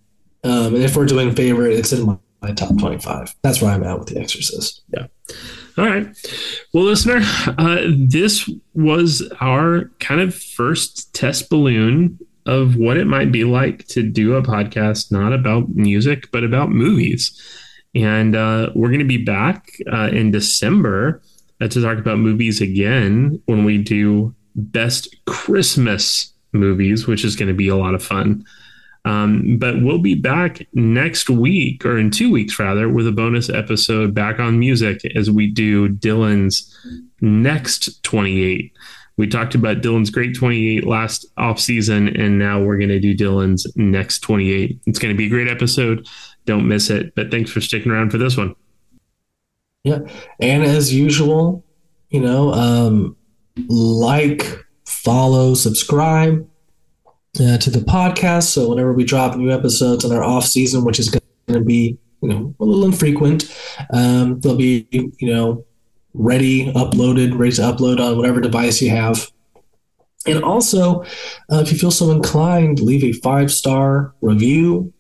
Um, and if we're doing favorite, it's in my, my top twenty five. That's where I'm at with The Exorcist. All right. Well, listener, uh, this was our kind of first test balloon of what it might be like to do a podcast not about music, but about movies. And uh, we're going to be back uh, in December uh, to talk about movies again when we do best Christmas movies, which is going to be a lot of fun. Um, but we'll be back next week, or in two weeks rather, with a bonus episode back on music as we do Dylan's next 28. We talked about Dylan's great 28 last off season, and now we're going to do Dylan's next 28. It's going to be a great episode. Don't miss it. But thanks for sticking around for this one. Yeah. And as usual, you know, um, like, follow, subscribe uh, to the podcast. So whenever we drop new episodes in our off season, which is going to be you know a little infrequent, um, they'll be you know ready, uploaded, ready to upload on whatever device you have. And also, uh, if you feel so inclined, leave a five star review,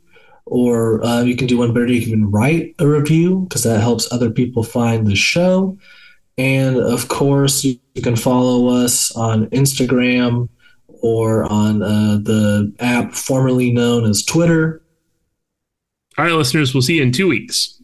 or uh, you can do one better. You can even write a review because that helps other people find the show. And of course, you, you can follow us on Instagram or on uh, the app formerly known as Twitter. All right, listeners, we'll see you in two weeks.